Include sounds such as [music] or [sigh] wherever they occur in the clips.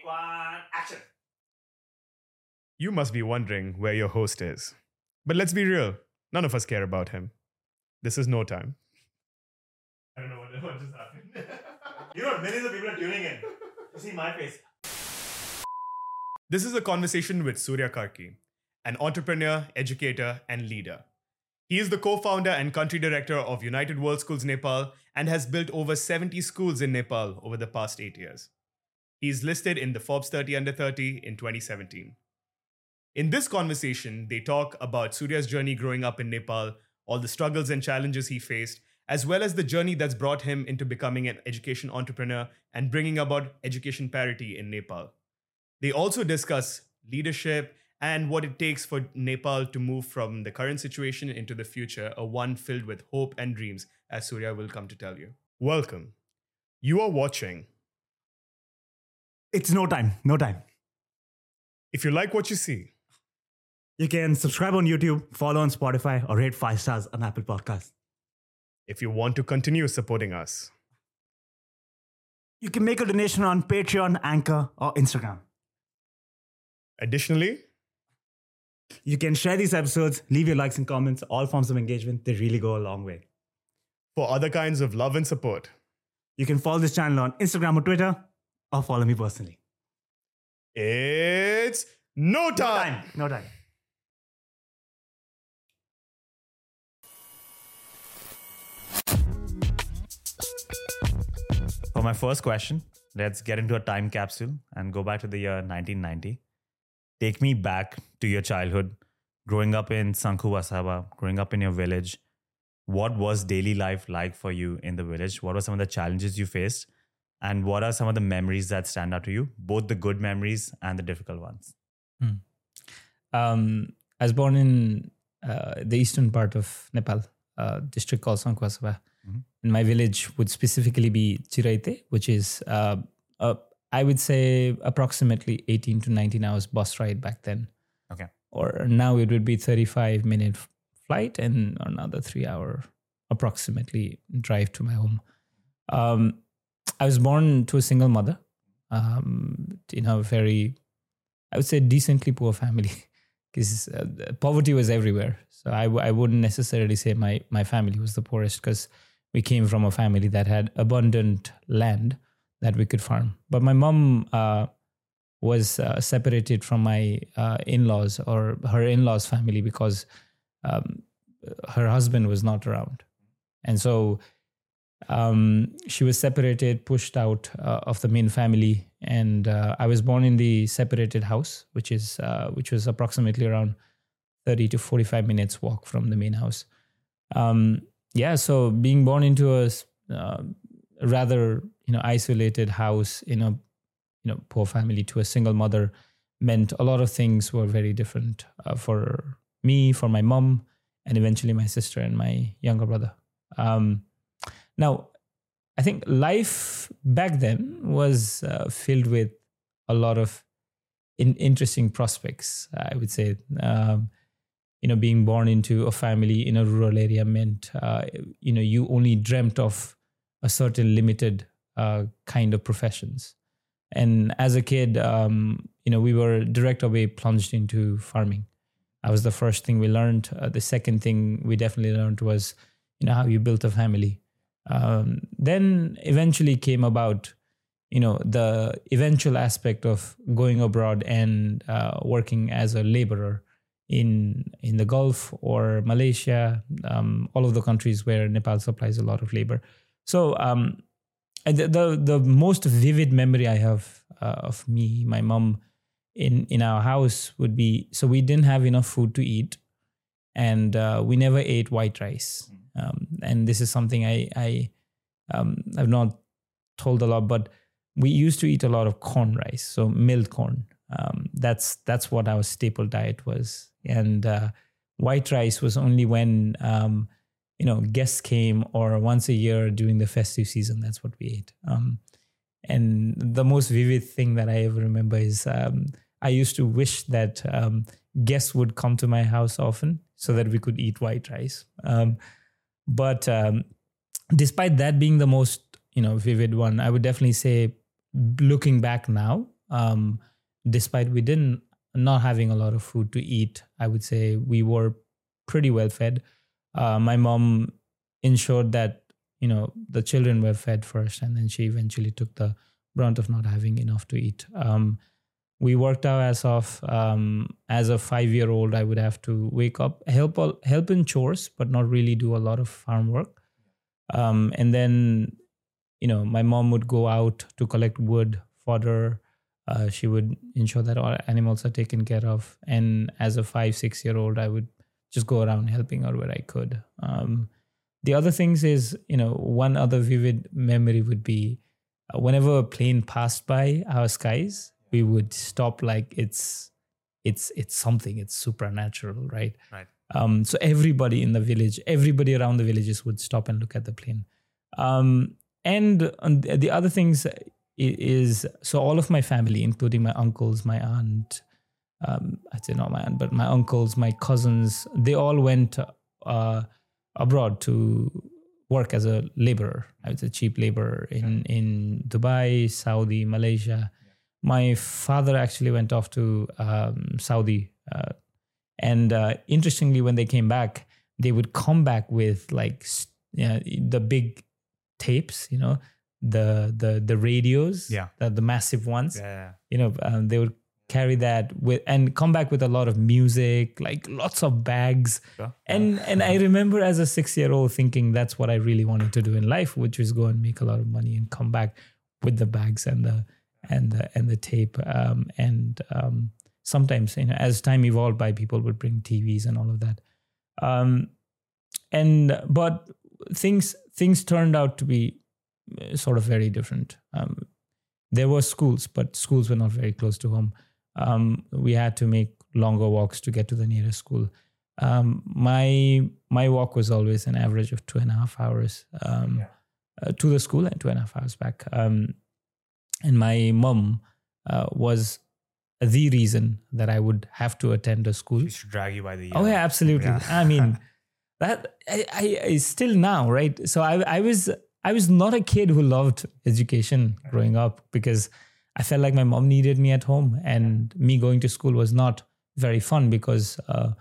Take one, action. You must be wondering where your host is. But let's be real, none of us care about him. This is Know Time. I don't know what, [laughs] what just happened. [laughs] you know, millions of people are tuning in. You see my face. This is a conversation with Surya Karki, an entrepreneur, educator, and leader. He is the co founder and country director of United World Schools Nepal and has built over 70 schools in Nepal over the past eight years. He is listed in the Forbes 30 Under 30 in 2017. In this conversation, they talk about Surya's journey growing up in Nepal, all the struggles and challenges he faced, as well as the journey that's brought him into becoming an education entrepreneur and bringing about education parity in Nepal. They also discuss leadership and what it takes for Nepal to move from the current situation into the future, a one filled with hope and dreams, as Surya will come to tell you. Welcome. You are watching. It's Know Time, Know Time. If you like what you see, You can subscribe on YouTube, follow on Spotify, or rate five stars on Apple Podcasts. if you want to continue supporting us, You can make a donation on Patreon, Anchor, or Instagram. additionally, You can share these episodes, leave your likes and comments, all forms of engagement. They really go a long way. for other kinds of love and support, You can follow this channel on Instagram or Twitter, or follow me personally. it's no No time. time, no time. For my first question, let's get into a time capsule and go back to the year 1990. Take me back to your childhood, growing up in Sankuwasabha, growing up in your village. What was daily life like for you in the village? What were some of the challenges you faced? And what are some of the memories that stand out to you, both the good memories and the difficult ones? Um, I was born in uh, the eastern part of Nepal, a district called Sankuwasabha. Mhm. And my village would specifically be Chiraite, which is, uh, uh, I would say, approximately 18 to 19 hours bus ride back then. Okay. Or now it would be 35 minute flight and another three hour approximately drive to my home. Um, I was born to a single mother um, in a very, I would say, decently poor family. [laughs] because uh, poverty was everywhere. So I, wouldn't necessarily say my, my family was the poorest because we came from a family that had abundant land that we could farm. But my mom uh, was uh, separated from my uh, in laws or her in laws' family because um, her husband was not around. And so um, she was separated, pushed out uh, of the main family, and uh, I was born in the separated house, which is uh, which was approximately around thirty to forty five minutes walk from the main house. Um, yeah, so being born into a uh, rather you know isolated house in a you know poor family to a single mother meant a lot of things were very different uh, for me, for my mom, and eventually my sister and my younger brother. Um, now, I think life back then was uh, filled with a lot of in- interesting prospects. I would say, um, you know, being born into a family in a rural area meant, uh, you know, you only dreamt of a certain limited uh, kind of professions. And as a kid, um, you know, we were direct away plunged into farming. That was the first thing we learned. Uh, the second thing we definitely learned was, you know, how you built a family. Um, then eventually came about, you know, the eventual aspect of going abroad and uh, working as a laborer in in the Gulf or Malaysia, um, all of the countries where Nepal supplies a lot of labor. So um, the, the the most vivid memory I have uh, of me, my mom, in in our house would be so we didn't have enough food to eat, and uh, we never ate white rice. Um, and this is something I I um, I've not told a lot, but we used to eat a lot of corn rice, so milled corn. Um, that's that's what our staple diet was, and uh, white rice was only when um, you know guests came or once a year during the festive season. That's what we ate. Um, and the most vivid thing that I ever remember is um, I used to wish that um, guests would come to my house often so that we could eat white rice. Um, but um, despite that being the most you know vivid one, I would definitely say, looking back now, um, despite we didn't not having a lot of food to eat, I would say we were pretty well fed. Uh, my mom ensured that you know the children were fed first, and then she eventually took the brunt of not having enough to eat. Um, we worked out as of um, as a five year old, I would have to wake up, help help in chores, but not really do a lot of farm work. Um, and then, you know, my mom would go out to collect wood, fodder. Uh, she would ensure that all animals are taken care of. And as a five, six year old, I would just go around helping her where I could. Um, the other things is, you know, one other vivid memory would be uh, whenever a plane passed by our skies, we would stop like it's it's it's something it's supernatural right? Right. um so everybody in the village everybody around the villages would stop and look at the plane. Um and the other things is so all of my family including my uncles my aunt um i'd say not my aunt but my uncles my cousins they all went uh abroad to work as a laborer. I was a cheap laborer in in dubai saudi malaysia my father actually went off to um, Saudi, uh, and uh, interestingly, when they came back, they would come back with like s- yeah, the big tapes, you know, the the the radios, Yeah. the, the massive ones. Yeah. You know, um, they would carry that with and come back with a lot of music, like lots of bags. Sure. And and I remember as a six year old thinking that's what I really wanted to do in life, which was go and make a lot of money and come back with the bags and the and the and the tape. Um, and um, sometimes you know, as time evolved by, people would bring TVs and all of that. Um, and but things things turned out to be uh, sort of very different. Um, there were schools, but schools were not very close to home. Um, we had to make longer walks to get to the nearest school. Um, my my walk was always an average of two and a half hours um, uh, to the school and two and a half hours back. And my mom uh, was the reason that I would have to attend a school. She drag you by the ear. Oh yeah, absolutely. Yeah. I mean, [laughs] that I, I, I still now right. So I I was I was not a kid who loved education growing up because I felt like my mom needed me at home, and me going to school was not very fun because uh,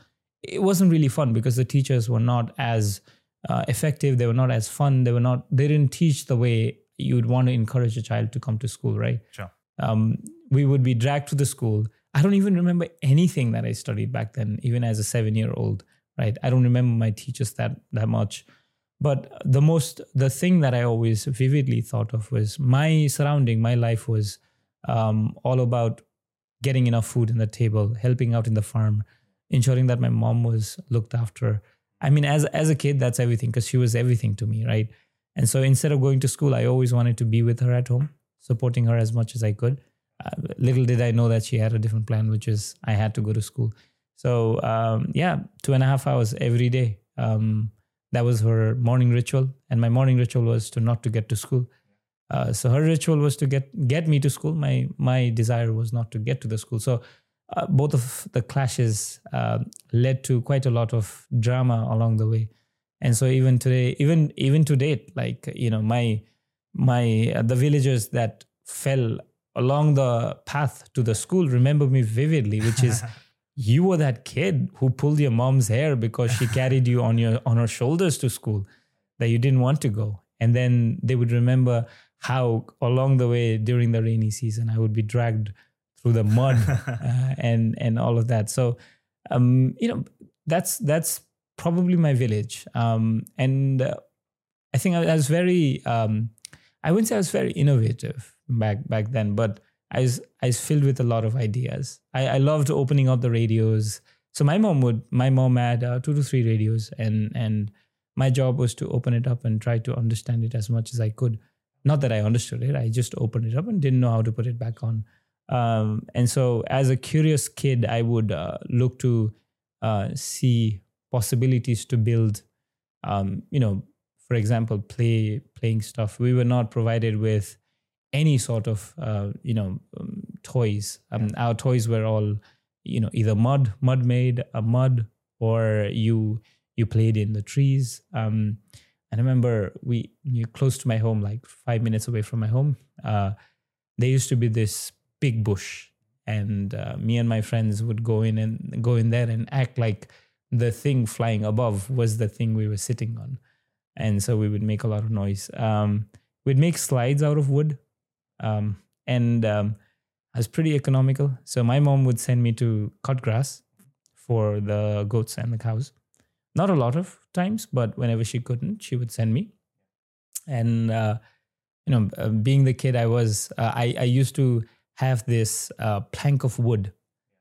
it wasn't really fun because the teachers were not as uh, effective. They were not as fun. They were not. They didn't teach the way you would want to encourage a child to come to school, right? Sure. um, we would be dragged to the school. I don't even remember anything that I studied back then, even as a seven year old, right? I don't remember my teachers that that much. But the most, the thing that I always vividly thought of was my surrounding, my life was um, all about getting enough food in the table, helping out in the farm, ensuring that my mom was looked after. I mean, as as a kid, that's everything because she was everything to me, right? And so instead of going to school, I always wanted to be with her at home, supporting her as much as I could. Uh, little did I know that she had a different plan, which is I had to go to school. So um, yeah, two and a half hours every day. Um, that was her morning ritual, and my morning ritual was to not to get to school. Uh, so her ritual was to get get me to school. My my desire was not to get to the school. So uh, both of the clashes uh, led to quite a lot of drama along the way. And so even today, even even to date, like you know, my my uh, the villagers that fell along the path to the school remember me vividly, which is [laughs] you were that kid who pulled your mom's hair because she carried you on your on her shoulders to school that you didn't want to go. And then they would remember how along the way during the rainy season i would be dragged through the mud [laughs] uh, and and all of that. So um you know that's that's probably my village um and uh, i think i was very um i wouldn't say i was very innovative back back then but I was I was filled with a lot of ideas. I, I loved opening up the radios. So my mom would my mom had uh, two to three radios, and and my job was to open it up and try to understand it as much as I could. Not that I understood it, I just opened it up and didn't know how to put it back on. Um, and so as a curious kid, I would uh, look to uh, see possibilities to build. Um, you know, for example, play playing stuff. We were not provided with any sort of uh, you know um, toys. Um, Our toys were all you know either mud, mud made, a mud, or you you played in the trees. Um, and I remember we you close to my home, like five minutes away from my home. Uh, there used to be this big bush, and uh, me and my friends would go in and go in there and act like the thing flying above was the thing we were sitting on, and so we would make a lot of noise. Um, we'd make slides out of wood, um, and um, I was pretty economical. So my mom would send me to cut grass for the goats and the cows. Not a lot of times, but whenever she couldn't, she would send me. And uh, you know, uh, being the kid I was, uh, I I used to have this uh, plank of wood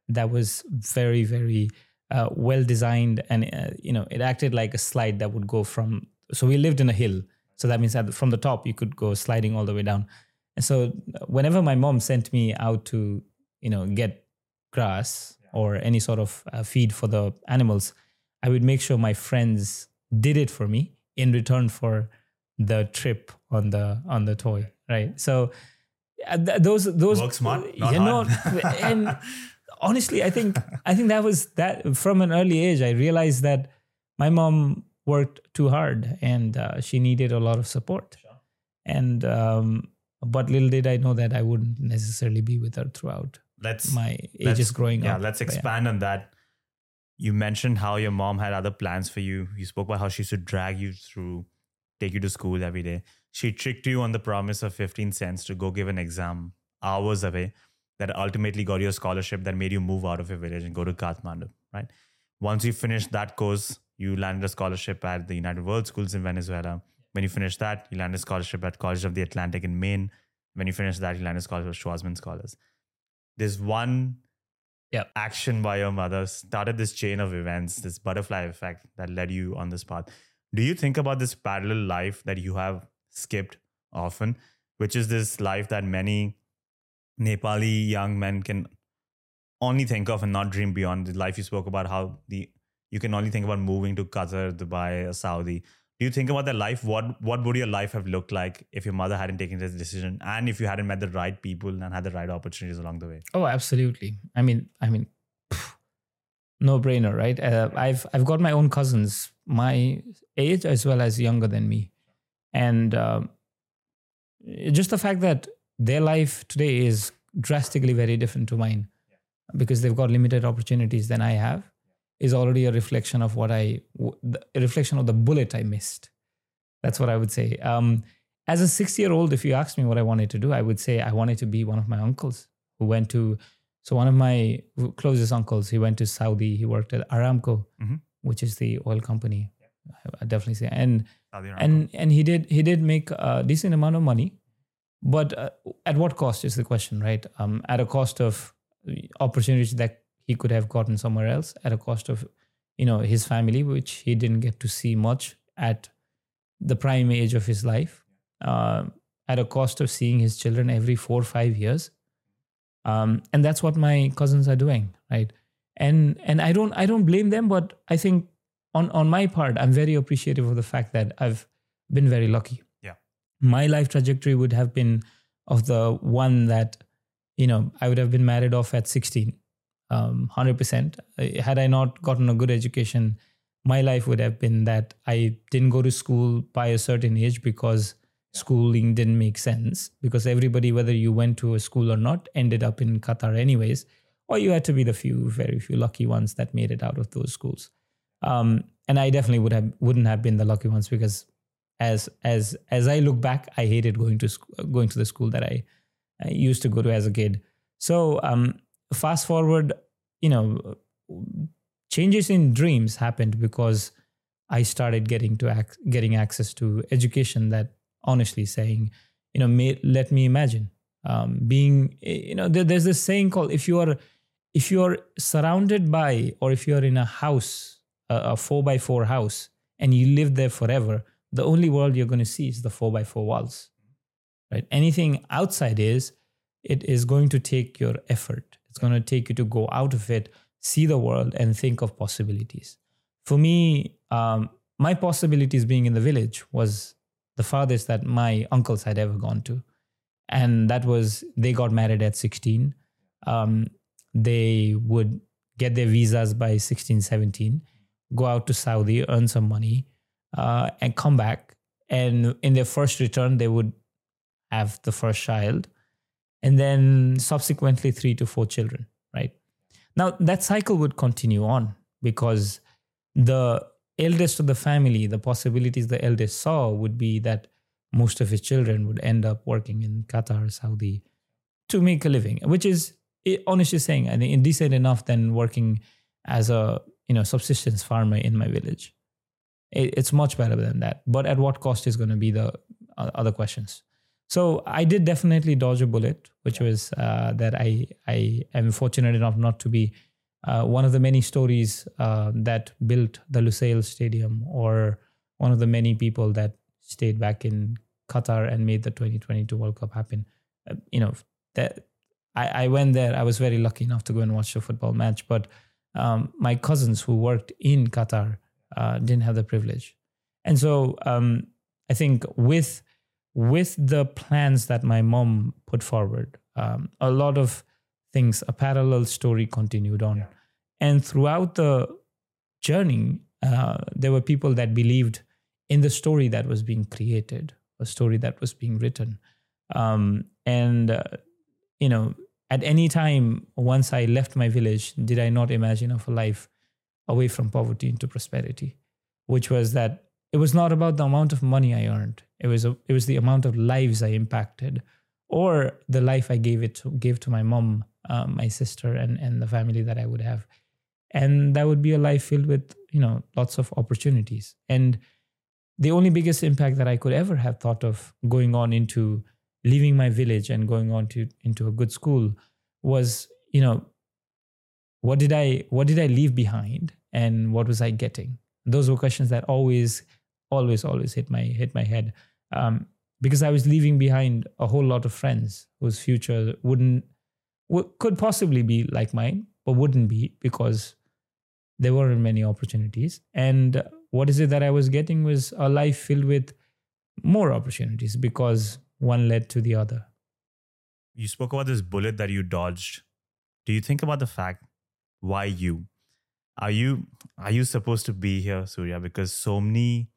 that was very very uh, well designed, and uh, you know, it acted like a slide that would go from. So we lived in a hill, so that means that from the top you could go sliding all the way down. And so whenever my mom sent me out to, you know, get grass or any sort of uh, feed for the animals, I would make sure my friends did it for me in return for the trip on the on the toy, right? So uh, th- those those Work smart, not you know, hard. and [laughs] honestly, I think I think that was that from an early age. I realized that my mom worked too hard and uh, she needed a lot of support. And um, but little did I know that I wouldn't necessarily be with her throughout Let's my ages growing yeah, up. Yeah, let's But yeah. expand on that. You mentioned how your mom had other plans for you. You spoke about how she used to drag you through, take you to school every day. She tricked you on the promise of 15 cents to go give an exam hours away that ultimately got you a scholarship that made you move out of your village and go to Kathmandu, right? Once you finished that course, you landed a scholarship at the United World Schools in Venezuela. When you finished that, you landed a scholarship at College of the Atlantic in Maine. When you finished that, you landed a scholarship at Schwarzman Scholars. There's one Yeah. action by your mother started this chain of events, this butterfly effect that led you on this path. Do you think about this parallel life that you have skipped often, which is this life that many Nepali young men can only think of and not dream beyond the life you spoke about how the you can only think about moving to Qatar, Dubai, Saudi. Do you think about that life? What what would your life have looked like if your mother hadn't taken this decision and if you hadn't met the right people and had the right opportunities along the way? Oh, absolutely. I mean, I mean, no brainer, right? Uh, I've I've got my own cousins, my age as well as younger than me, and um, just the fact that their life today is drastically very different to mine, because they've got limited opportunities than I have, is already a reflection of what I, the- reflection of the bullet I missed. That's what I would say. Um, as a six-year-old, if you asked me what I wanted to do, I would say I wanted to be one of my uncles who went to so one of my closest uncles, he went to Saudi. He worked at Aramco, Mhm. which is the oil company. I I definitely say, and and and he did he did make a decent amount of money, but uh, at what cost is the question, right? Um, at a cost of opportunities that he could have gotten somewhere else, at a cost of you know his family, which he didn't get to see much at the prime age of his life, uh, at a cost of seeing his children every four or five years um, and that's what my cousins are doing right and and i don't i don't blame them but i think on on my part i'm very appreciative of the fact that i've been very lucky. My life trajectory would have been of the one that you know i would have been married off at 16 um, 100% Uh, had i not gotten a good education my life would have been that i didn't go to school by a certain age because schooling didn't make sense because everybody whether you went to a school or not ended up in qatar anyways or you had to be the few very few lucky ones that made it out of those schools. Um, and i definitely would have wouldn't have been the lucky ones because as as as i look back i hated going to sc- going to the school that i, I used to go to as a kid. So um, fast forward you know changes in dreams happened because i started getting to ac- getting access to education that honestly saying you know may, let me imagine um, being you know there, there's this saying called if you are if you are surrounded by or if you're in a house a, a four by four house and you live there forever the only world you're going to see is the four by four walls right? Anything outside is it is going to take your effort. It's going to take you to go out of it see the world and think of possibilities. For me um, my possibilities being in the village was the farthest that my uncles had ever gone to. And that was they got married at 16 um, they would get their visas by 16 17 go out to saudi earn some money uh, and come back and in their first return they would have the first child and then subsequently three to four children, right? Now that cycle would continue on because the eldest of the family, the possibilities the eldest saw would be that most of his children would end up working in Qatar, Saudi to make a living, which is eh, honestly saying, I think decent enough than working as a you know subsistence farmer in my village. It, it's much better than that. But at what cost is going to be the uh, other questions. So I did definitely dodge a bullet, which was uh, that I I am fortunate enough not to be uh, one of the many stories uh, that built the Lusail Stadium, or one of the many people that stayed back in Qatar and made the 2022 World Cup happen. Uh, you know that I, I went there. I was very lucky enough to go and watch the football match, but um, my cousins who worked in Qatar uh, didn't have the privilege, and so um, I think with with the plans that my mom put forward, um, a lot of things, a parallel story continued on. And throughout the journey, uh, there were people that believed in the story that was being created, a story that was being written. Um, and, uh, you know, at any time, once I left my village, did I not imagine of a life away from poverty into prosperity, which was that it was not about the amount of money I earned. It was a, it was the amount of lives I impacted, or the life I gave it to, gave to my mom, uh, my sister, and and the family that I would have, and that would be a life filled with you know lots of opportunities. And the only biggest impact that I could ever have thought of going on into leaving my village and going on to into a good school was you know what did I what did I leave behind and what was I getting? Those were questions that always always always hit my hit my head um, because I was leaving behind a whole lot of friends whose future wouldn't w- could possibly be like mine, but wouldn't be because there weren't many opportunities. And what is it that I was getting was a life filled with more opportunities because one led to the other. You spoke about this bullet that you dodged. Do you think about the fact why you? Are you are you supposed to be here, Surya? Because so many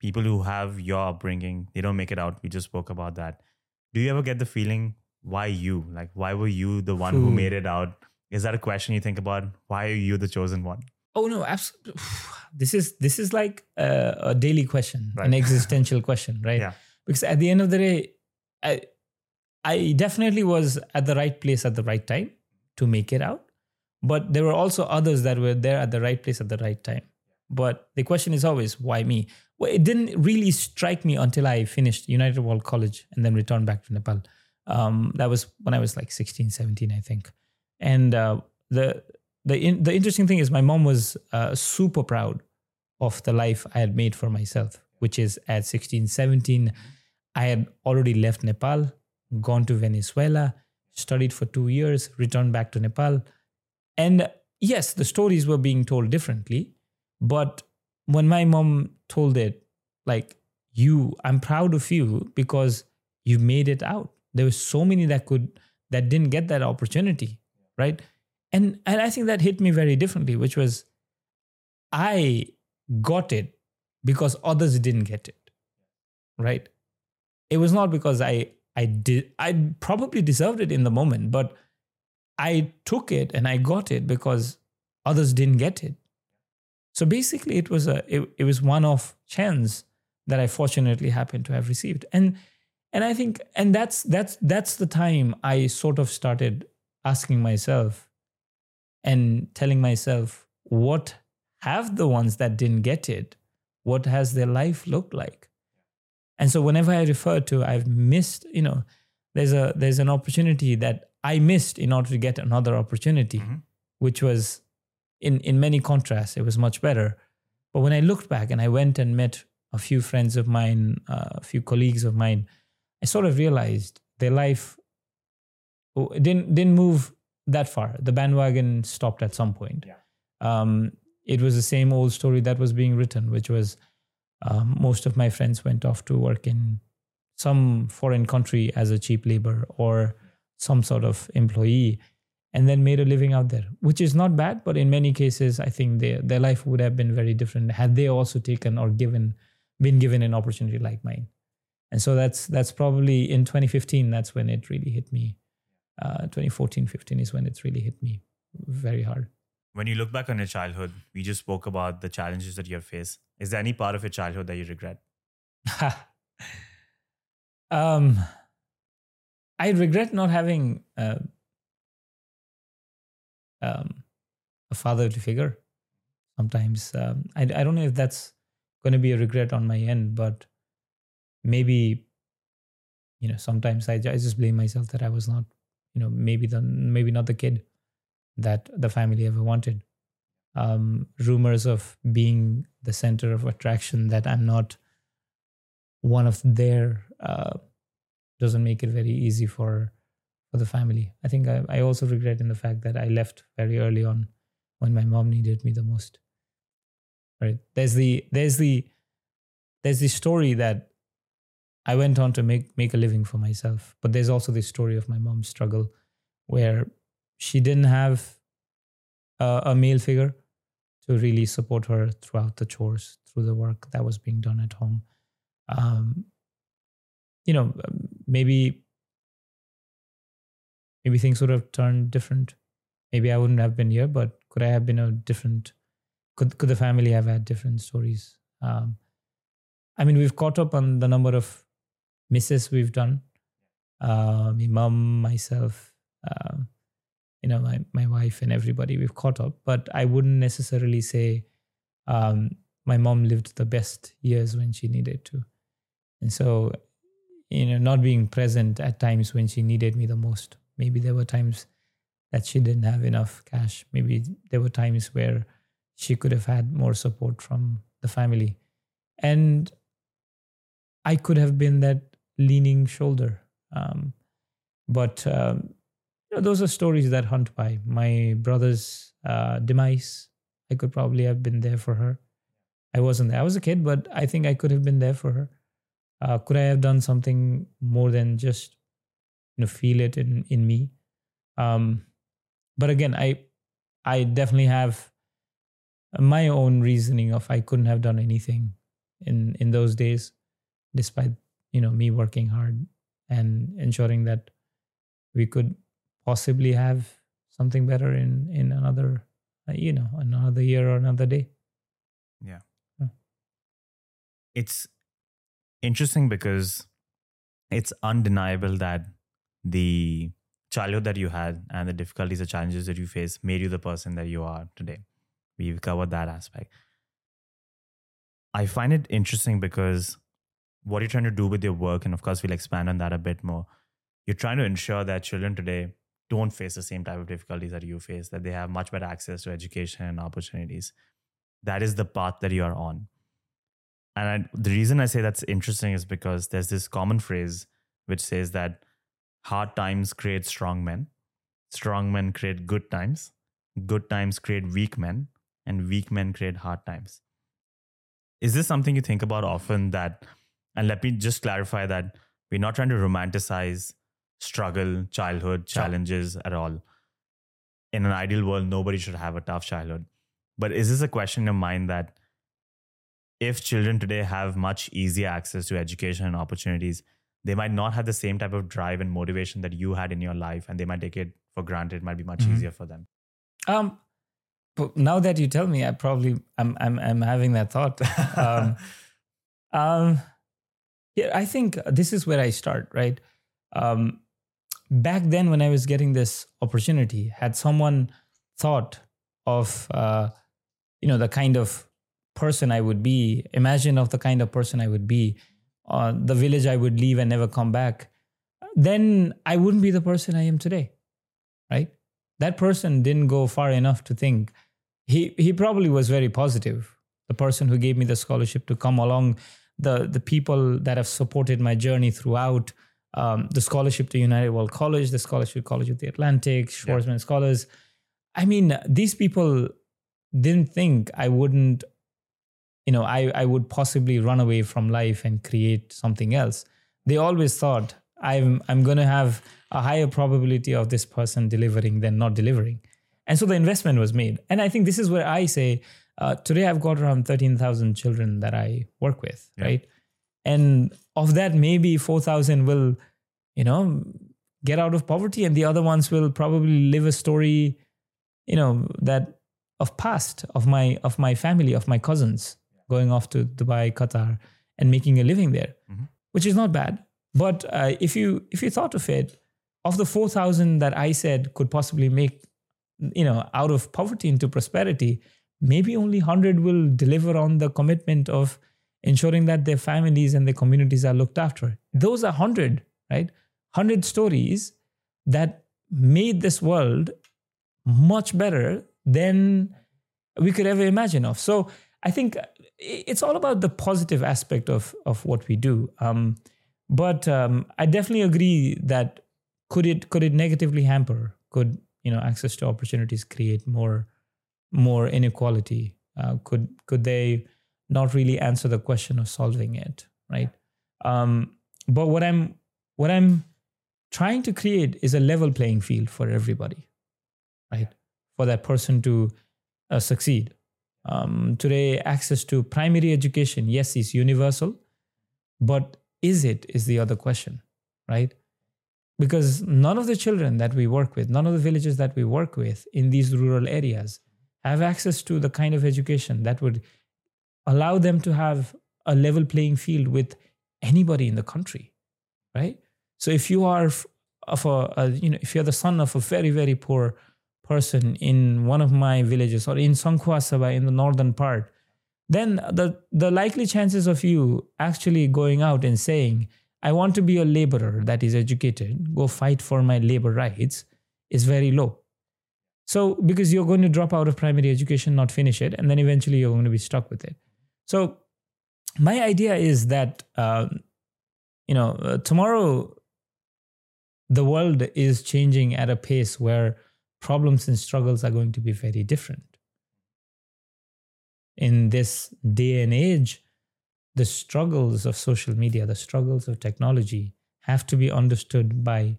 people who have your upbringing, they don't make it out. We just spoke about that. Do you ever get the feeling why you? Like why were you the one who Hmm. made it out? Is that a question you think about? Why are you the chosen one? Oh no, absolutely. [sighs] This is this is like a, a daily question, an existential [laughs] question, right? Yeah. Because at the end of the day, I I definitely was at the right place at the right time to make it out, but there were also others that were there at the right place at the right time. But the question is always why me? Well, it didn't really strike me until I finished United World College and then returned back to Nepal. Um, that was when I was like 16, 17, I think. And uh, the the in, the interesting thing is my mom was uh, super proud of the life I had made for myself, which is at 16, 17, I had already left Nepal, gone to Venezuela, studied for two years, returned back to Nepal. And yes, the stories were being told differently. But when my mom told it, like, you, I'm proud of you because you made it out. There were so many that could, that didn't get that opportunity, right? And, and I think that hit me very differently, which was I got it because others didn't get it, right? It was not because I, I did, I probably deserved it in the moment, but I took it and I got it because others didn't get it. So basically, it was a it, it was one of chance that I fortunately happened to have received, and and I think and that's that's that's the time I sort of started asking myself and telling myself what have the ones that didn't get it, what has their life looked like, and so whenever I refer to I've missed, you know, there's a there's an opportunity that I missed in order to get another opportunity, Mhm. which was in in many contrasts, it was much better. But when I looked back and I went and met a few friends of mine, uh, a few colleagues of mine, I sort of realized their life oh, didn't didn't move that far. The bandwagon stopped at some point. Yeah. Um, it was the same old story that was being written, which was um, most of my friends went off to work in some foreign country as a cheap labor or some sort of employee and then made a living out there, which is not bad. But in many cases, I think their their life would have been very different had they also taken or given been given an opportunity like mine. And so that's that's probably in 2015. That's when it really hit me uh, 2014, 15 is when it's really hit me very hard. When you look back on your childhood, we just spoke about the challenges that you have faced. Is there any part of your childhood that you regret? [laughs] um, I regret not having uh, um, a fatherly figure. Sometimes um, I, I don't know if that's going to be a regret on my end, but maybe you know sometimes I, I just blame myself that I was not you know maybe the maybe not the kid that the family ever wanted. Um, rumors of being the center of attraction that I'm not one of their uh, doesn't make it very easy for for the family. I think I, I also regret in the fact that I left very early on when my mom needed me the most. Right? There's the there's the there's the story that I went on to make make a living for myself, but there's also the story of my mom's struggle where she didn't have a, a male figure to really support her throughout the chores, through the work that was being done at home. Um, you know, maybe maybe things would have turned different. Maybe I wouldn't have been here, but could I have been a different? Could could the family have had different stories? Um, I mean, we've caught up on the number of misses we've done. Uh, my mom, myself, uh, you know, my my wife, and everybody. We've caught up, but I wouldn't necessarily say um, my mom lived the best years when she needed to, and so you know, not being present at times when she needed me the most. Maybe there were times that she didn't have enough cash. Maybe there were times where she could have had more support from the family. And I could have been that leaning shoulder. Um, but um, you know, those are stories that hunt by. My brother's uh, demise, I could probably have been there for her. I wasn't there. I was a kid, but I think I could have been there for her. Uh, could I have done something more than just you know feel it in in me? Um, but again, I I definitely have my own reasoning of I couldn't have done anything in in those days, despite you know me working hard and ensuring that we could possibly have something better in in another uh, you know another year or another day. Yeah. Yeah. It's interesting because it's undeniable that the childhood that you had and the difficulties, the challenges that you face made you the person that you are today. We've covered that aspect. I find it interesting because what you're trying to do with your work, and of course, we'll expand on that a bit more. You're trying to ensure that children today don't face the same type of difficulties that you face, that they have much better access to education and opportunities. That is the path that you are on. And I, the reason I say that's interesting is because there's this common phrase which says that hard times create strong men, strong men create good times, good times create weak men, and weak men create hard times. Is this something you think about often? That, and let me just clarify that we're not trying to romanticize struggle, childhood, challenges at all. In an ideal world, nobody should have a tough childhood. But is this a question in your mind that if children today have much easier access to education and opportunities, they might not have the same type of drive and motivation that you had in your life, and they might take it for granted. It might be much Mhm. easier for them. Um, but now that you tell me, I probably I'm I'm I'm having that thought. um, [laughs] um, yeah, I think this is where I start. Right. Um, back then, when I was getting this opportunity, had someone thought of uh, you know the kind of person I would be, imagine of the kind of person I would be, uh, the village I would leave and never come back, then I wouldn't be the person I am today. Right? That person didn't go far enough to think. He he probably was very positive. The person who gave me the scholarship to come along the the people that have supported my journey throughout um, the scholarship to united world college the scholarship college of the atlantic schwarzman scholars. I mean these people didn't think i wouldn't you know i i would possibly run away from life and create something else they always thought i'm i'm going to have a higher probability of this person delivering than not delivering. And so the investment was made. And I think this is where I say, uh, today I've got around 13,000 children that I work with, Yeah. right? And of that, maybe 4,000 will, you know, get out of poverty and the other ones will probably live a story you know that of past of my of my family of my cousins going off to dubai qatar and making a living there Mhm. which is not bad. But uh, if you if you thought of it of the 4000 that i said could possibly make you know out of poverty into prosperity maybe only 100 will deliver on the commitment of ensuring that their families and their communities are looked after. Those are 100 right? 100 stories that made this world much better than we could ever imagine of. So i think it's all about the positive aspect of of what we do. Um, but um, i definitely agree that could it could it negatively hamper could you know access to opportunities create more more inequality? Uh, could could they not really answer the question of solving it right? Um, but what i'm what i'm trying to create is a level playing field for everybody right? For that person to uh, succeed um, today access to primary education yes is universal but is it is the other question right? Because none of the children that we work with none of the villages that we work with in these rural areas have access to the kind of education that would allow them to have a level playing field with anybody in the country right? So if you are of a, a you know if you're the son of a very very poor person in one of my villages or in Sankuwasabha in the northern part then the the likely chances of you actually going out and saying i want to be a laborer that is educated go fight for my labor rights is very low. So because you're going to drop out of primary education not finish it and then eventually you're going to be stuck with it. So my idea is that um, you know uh, tomorrow the world is changing at a pace where problems and struggles are going to be very different in this day and age, the struggles of social media, the struggles of technology have to be understood by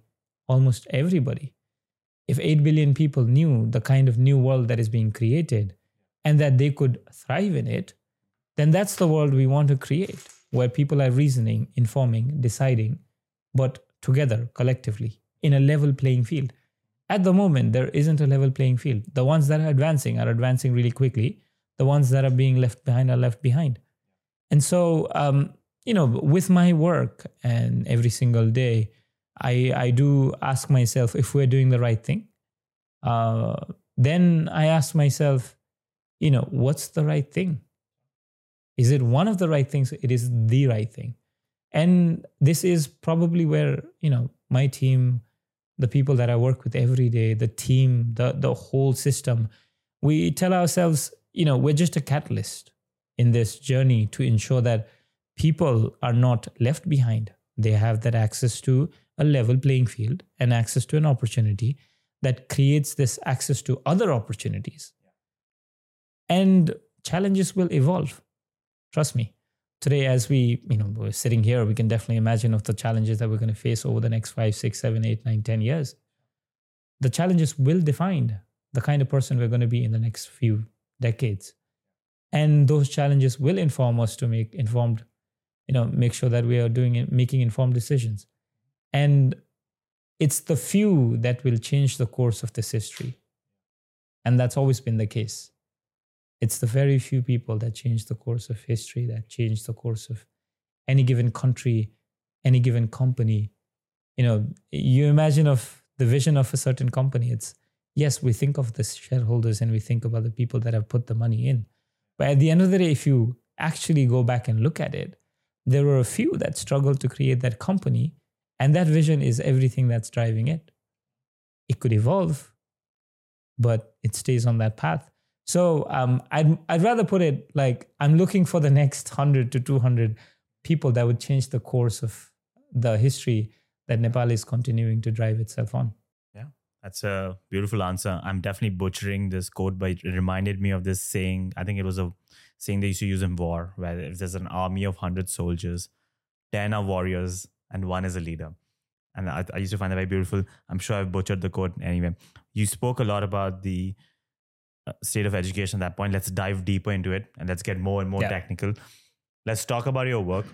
almost everybody. If 8 billion people knew the kind of new world that is being created and that they could thrive in it, then that's the world we want to create, where people are reasoning, informing, deciding, but together, collectively, in a level playing field. At the moment, there isn't a level playing field. The ones that are advancing are advancing really quickly the ones that are being left behind are left behind. And so, um, you know, with my work and every single day, I, I do ask myself if we're doing the right thing. Uh, then I ask myself, you know, what's the right thing? Is it one of the right things? It is the right thing. And this is probably where, you know, my team, the people that I work with every day, the team, the, the whole system, we tell ourselves, you know, we're just a catalyst in this journey to ensure that people are not left behind. They have that access to a level playing field and access to an opportunity that creates this access to other opportunities. And challenges will evolve. Trust me. Today, as we, you know, we're sitting here, we can definitely imagine of the challenges that we're going to face over the next five, six, seven, eight, nine, ten years. The challenges will define the kind of person we're going to be in the next few decades. And those challenges will inform us to make informed you know make sure that we are doing it making informed decisions. And it's the few that will change the course of this history. And that's always been the case it's the very few people that change the course of history that change the course of any given country any given company you know you imagine of the vision of a certain company it's yes, we think of the shareholders and we think about the people that have put the money in. But at the end of the day, if you actually go back and look at it, there were a few that struggled to create that company, and that vision is everything that's driving it. It could evolve, but it stays on that path. So um, I'd, I'd rather put it like I'm looking for the next 100 to 200 people that would change the course of the history that Nepal is continuing to drive itself on. Yeah, that's a beautiful answer. I'm definitely butchering this quote, but it reminded me of this saying. I think it was a saying they used to use in war, where if there's an army of 100 soldiers, 10 are warriors, and one is a leader. And I, I used to find that very beautiful. I'm sure I've butchered the quote anyway. You spoke a lot about the state of education at that point. Let's dive deeper into it and let's get more and more Yeah. technical. Let's talk about your work.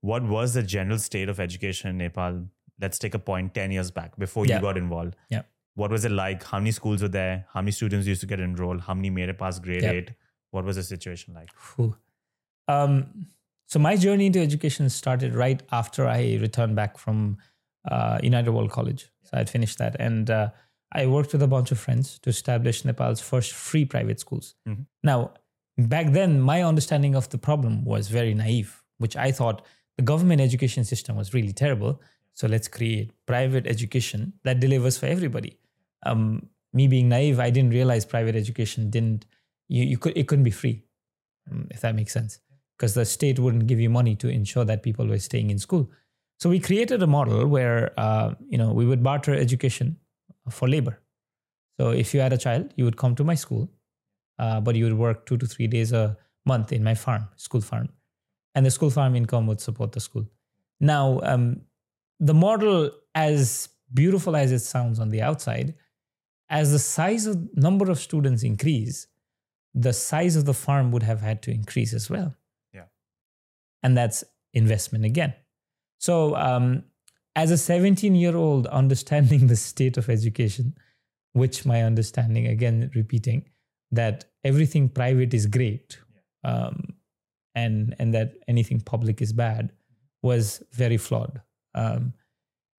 What was the general state of education in Nepal let's take a point 10 years back before Yeah. you got involved. Yeah. What was it like? How many schools were there? How many students used to get enrolled? How many made it past grade. 8? What was the situation like? Um, so my journey into education started right after I returned back from uh, United World College. So I'd finished that, and uh, I worked with a bunch of friends to establish Nepal's first free private schools. Mhm. Now, back then, my understanding of the problem was very naive, which I thought the government education system was really terrible. So let's create private education that delivers for everybody. Um, me being naive, I didn't realize private education didn't you, you could it couldn't be free, um, if that makes sense, because the state wouldn't give you money to ensure that people were staying in school. So we created a model where uh, you know we would barter education for labor. So if you had a child, you would come to my school, uh, but you would work two to three days a month in my farm, school farm, and the school farm income would support the school. Now, um, the model, as beautiful as it sounds on the outside, as the size of number of students increase, the size of the farm would have had to increase as well. Yeah. And that's investment again. So, um, as a 17 year old understanding [laughs] the state of education, which my understanding, again, repeating, that everything private is great um, and, and that anything public is bad was very flawed. Um,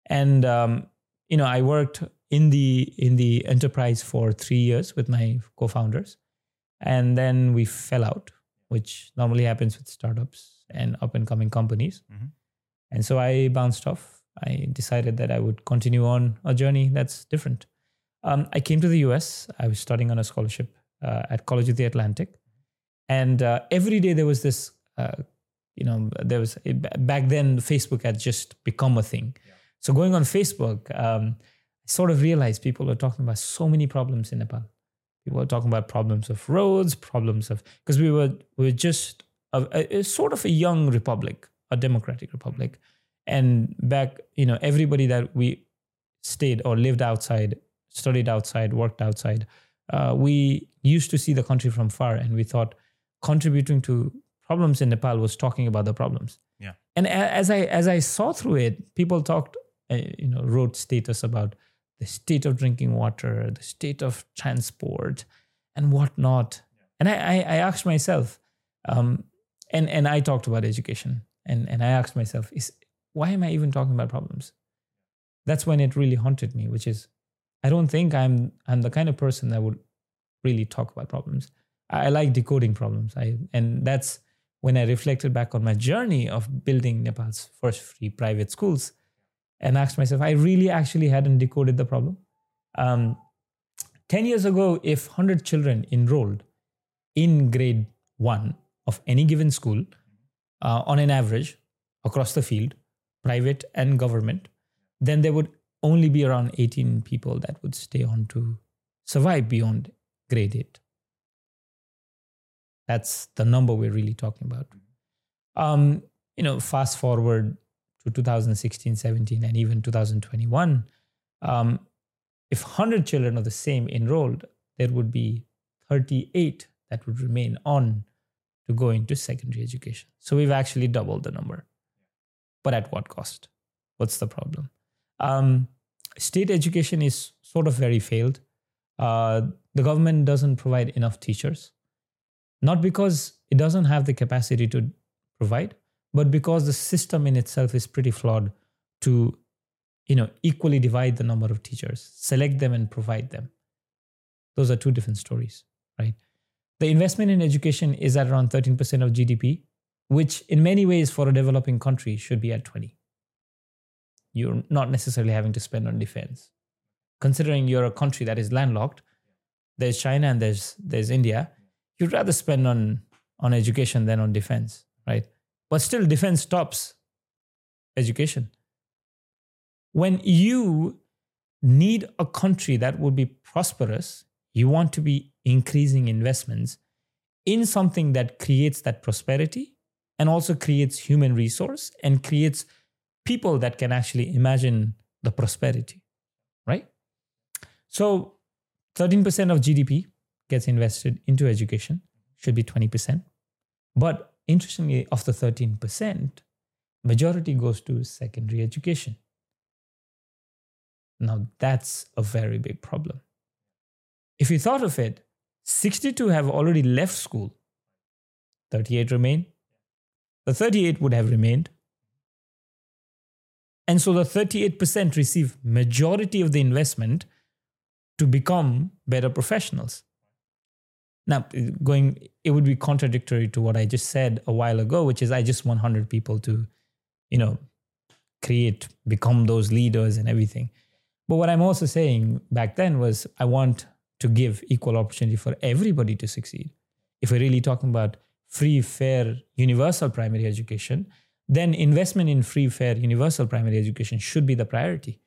and, um, you know, I worked in the in the enterprise for three years with my co-founders and then we fell out which normally happens with startups and up and coming companies Mhm. and so i bounced off i decided that i would continue on a journey that's different. Um, i came to the us i was studying on a scholarship uh, at college of the atlantic. And uh, every day there was this uh, you know there was back then facebook had just become a thing. So going on facebook um, I sort of realized people are talking about so many problems in Nepal. People are talking about problems of roads, problems of because we were we were just a, a, a sort of a young republic, a democratic republic, and back you know everybody that we stayed or lived outside, studied outside, worked outside, uh, we used to see the country from far, and we thought contributing to problems in Nepal was talking about the problems. Yeah. And a- as I as I saw through it, people talked, uh, you know, wrote status about the state of drinking water, the state of transport, and whatnot. And I, I, I asked myself, um, and and I talked about education, and and I asked myself, is why am I even talking about problems? That's when it really haunted me, which is, I don't think I'm I'm the kind of person that would really talk about problems. I, I like decoding problems. I and that's when I reflected back on my journey of building Nepal's first free private schools and asked myself, I really actually hadn't decoded the problem. Um, 10 years ago, if 100 children enrolled in grade one of any given school, uh, on an average, across the field, private and government, then there would only be around 18 people that would stay on to survive beyond grade eight. That's the number we're really talking about. Um, you know, fast forward to 2016, 17, and even 2021, um, if 100 children of the same enrolled, there would be 38 that would remain on to go into secondary education. So we've actually doubled the number. But at what cost? What's the problem? Um, state education is sort of very failed. Uh, the government doesn't provide enough teachers, not because it doesn't have the capacity to provide, but because the system in itself is pretty flawed to you know equally divide the number of teachers select them and provide them those are two different stories right the investment in education is at around 13% of gdp which in many ways for a developing country should be at 20 you're not necessarily having to spend on defense. Considering you're a country that is landlocked there's china and there's there's india you'd rather spend on on education than on defense right? But still defense stops education. When you need a country that would be prosperous you want to be increasing investments in something that creates that prosperity and also creates human resource and creates people that can actually imagine the prosperity right so 13% of gdp gets invested into education should be 20% but interestingly, of the 13%, majority goes to secondary education. Now that's a very big problem. If you thought of it, 62 have already left school, 38 remain. The 38 would have remained. And so the 38% receive majority of the investment to become better professionals. Now, going, it would be contradictory to what I just said a while ago, which is I just want 100 people to, you know, create, become those leaders and everything. But what I'm also saying back then was I want to give equal opportunity for everybody to succeed. If we're really talking about free, fair, universal primary education, then investment in free, fair, universal primary education should be the priority.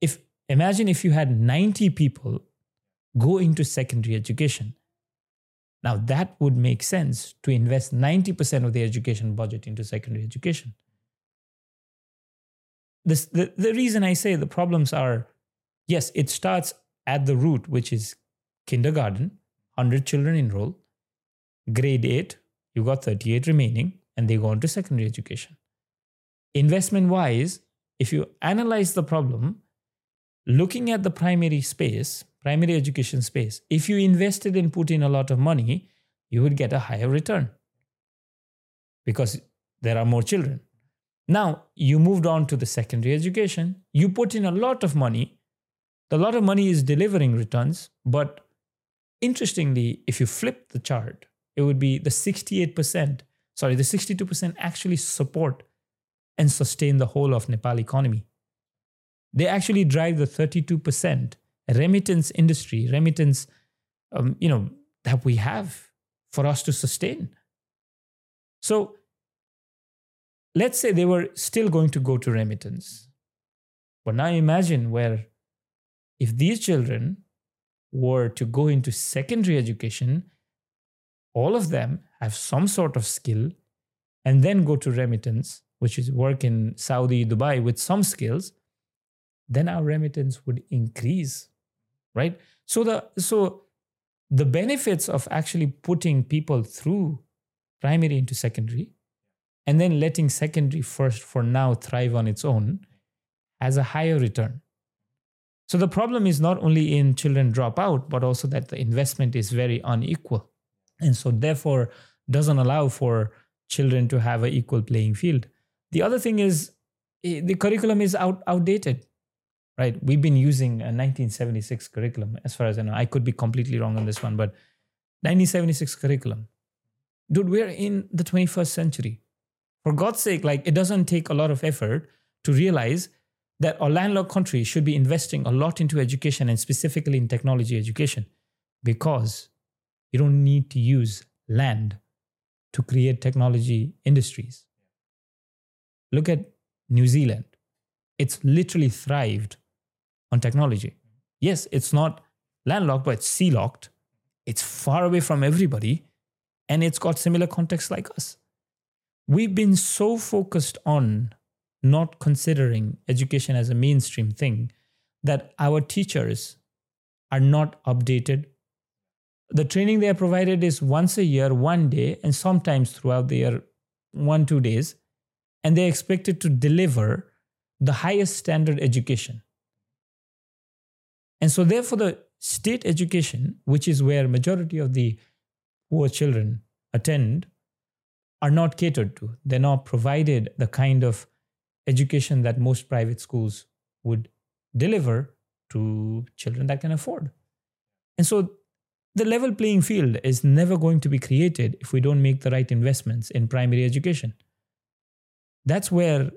If imagine if you had 90 people go into secondary education. Now that would make sense to invest 90% of the education budget into secondary education. This, the, the reason I say the problems are yes, it starts at the root, which is kindergarten, 100 children enroll, grade 8, you got 38 remaining, and they go on to secondary education. Investment wise, if you analyze the problem, looking at the primary space, primary education space, if you invested and put in a lot of money, you would get a higher return because there are more children. Now, you moved on to the secondary education, you put in a lot of money. The lot of money is delivering returns, but interestingly, if you flip the chart, it would be the 68%, sorry, the 62% actually support and sustain the whole of Nepal economy. They actually drive the 32% remittance industry, remittance, um, you know, that we have for us to sustain. So let's say they were still going to go to remittance. But now imagine where if these children were to go into secondary education, all of them have some sort of skill and then go to remittance, which is work in Saudi, Dubai with some skills, then our remittance would increase, right? So the so the benefits of actually putting people through primary into secondary and then letting secondary first for now thrive on its own has a higher return. So the problem is not only in children drop out, but also that the investment is very unequal. And so therefore doesn't allow for children to have an equal playing field. The other thing is eh, the curriculum is out, outdated, right? We've been using a 1976 curriculum, as far as I know. I could be completely wrong on this one, but 1976 curriculum. Dude, we're in the 21st century for God's sake, like it doesn't take a lot of effort to realize that our landlocked country should be investing a lot into education and specifically in technology education because you don't need to use land to create technology industries. Look at New Zealand. It's literally thrived on technology. Yes, it's not landlocked, but it's sea locked. It's far away from everybody, and it's got similar contexts like us we've been so focused on not considering education as a mainstream thing that our teachers are not updated. The training they are provided is once a year, one day, and sometimes throughout the year, one, two days. And they're expected to deliver the highest standard education. And so, therefore, the state education, which is where majority of the poor children attend, are not catered to. They're not provided the kind of education that most private schools would deliver to children that can afford. And so the level playing field is never going to be created if we don't make the right investments in primary education. That's where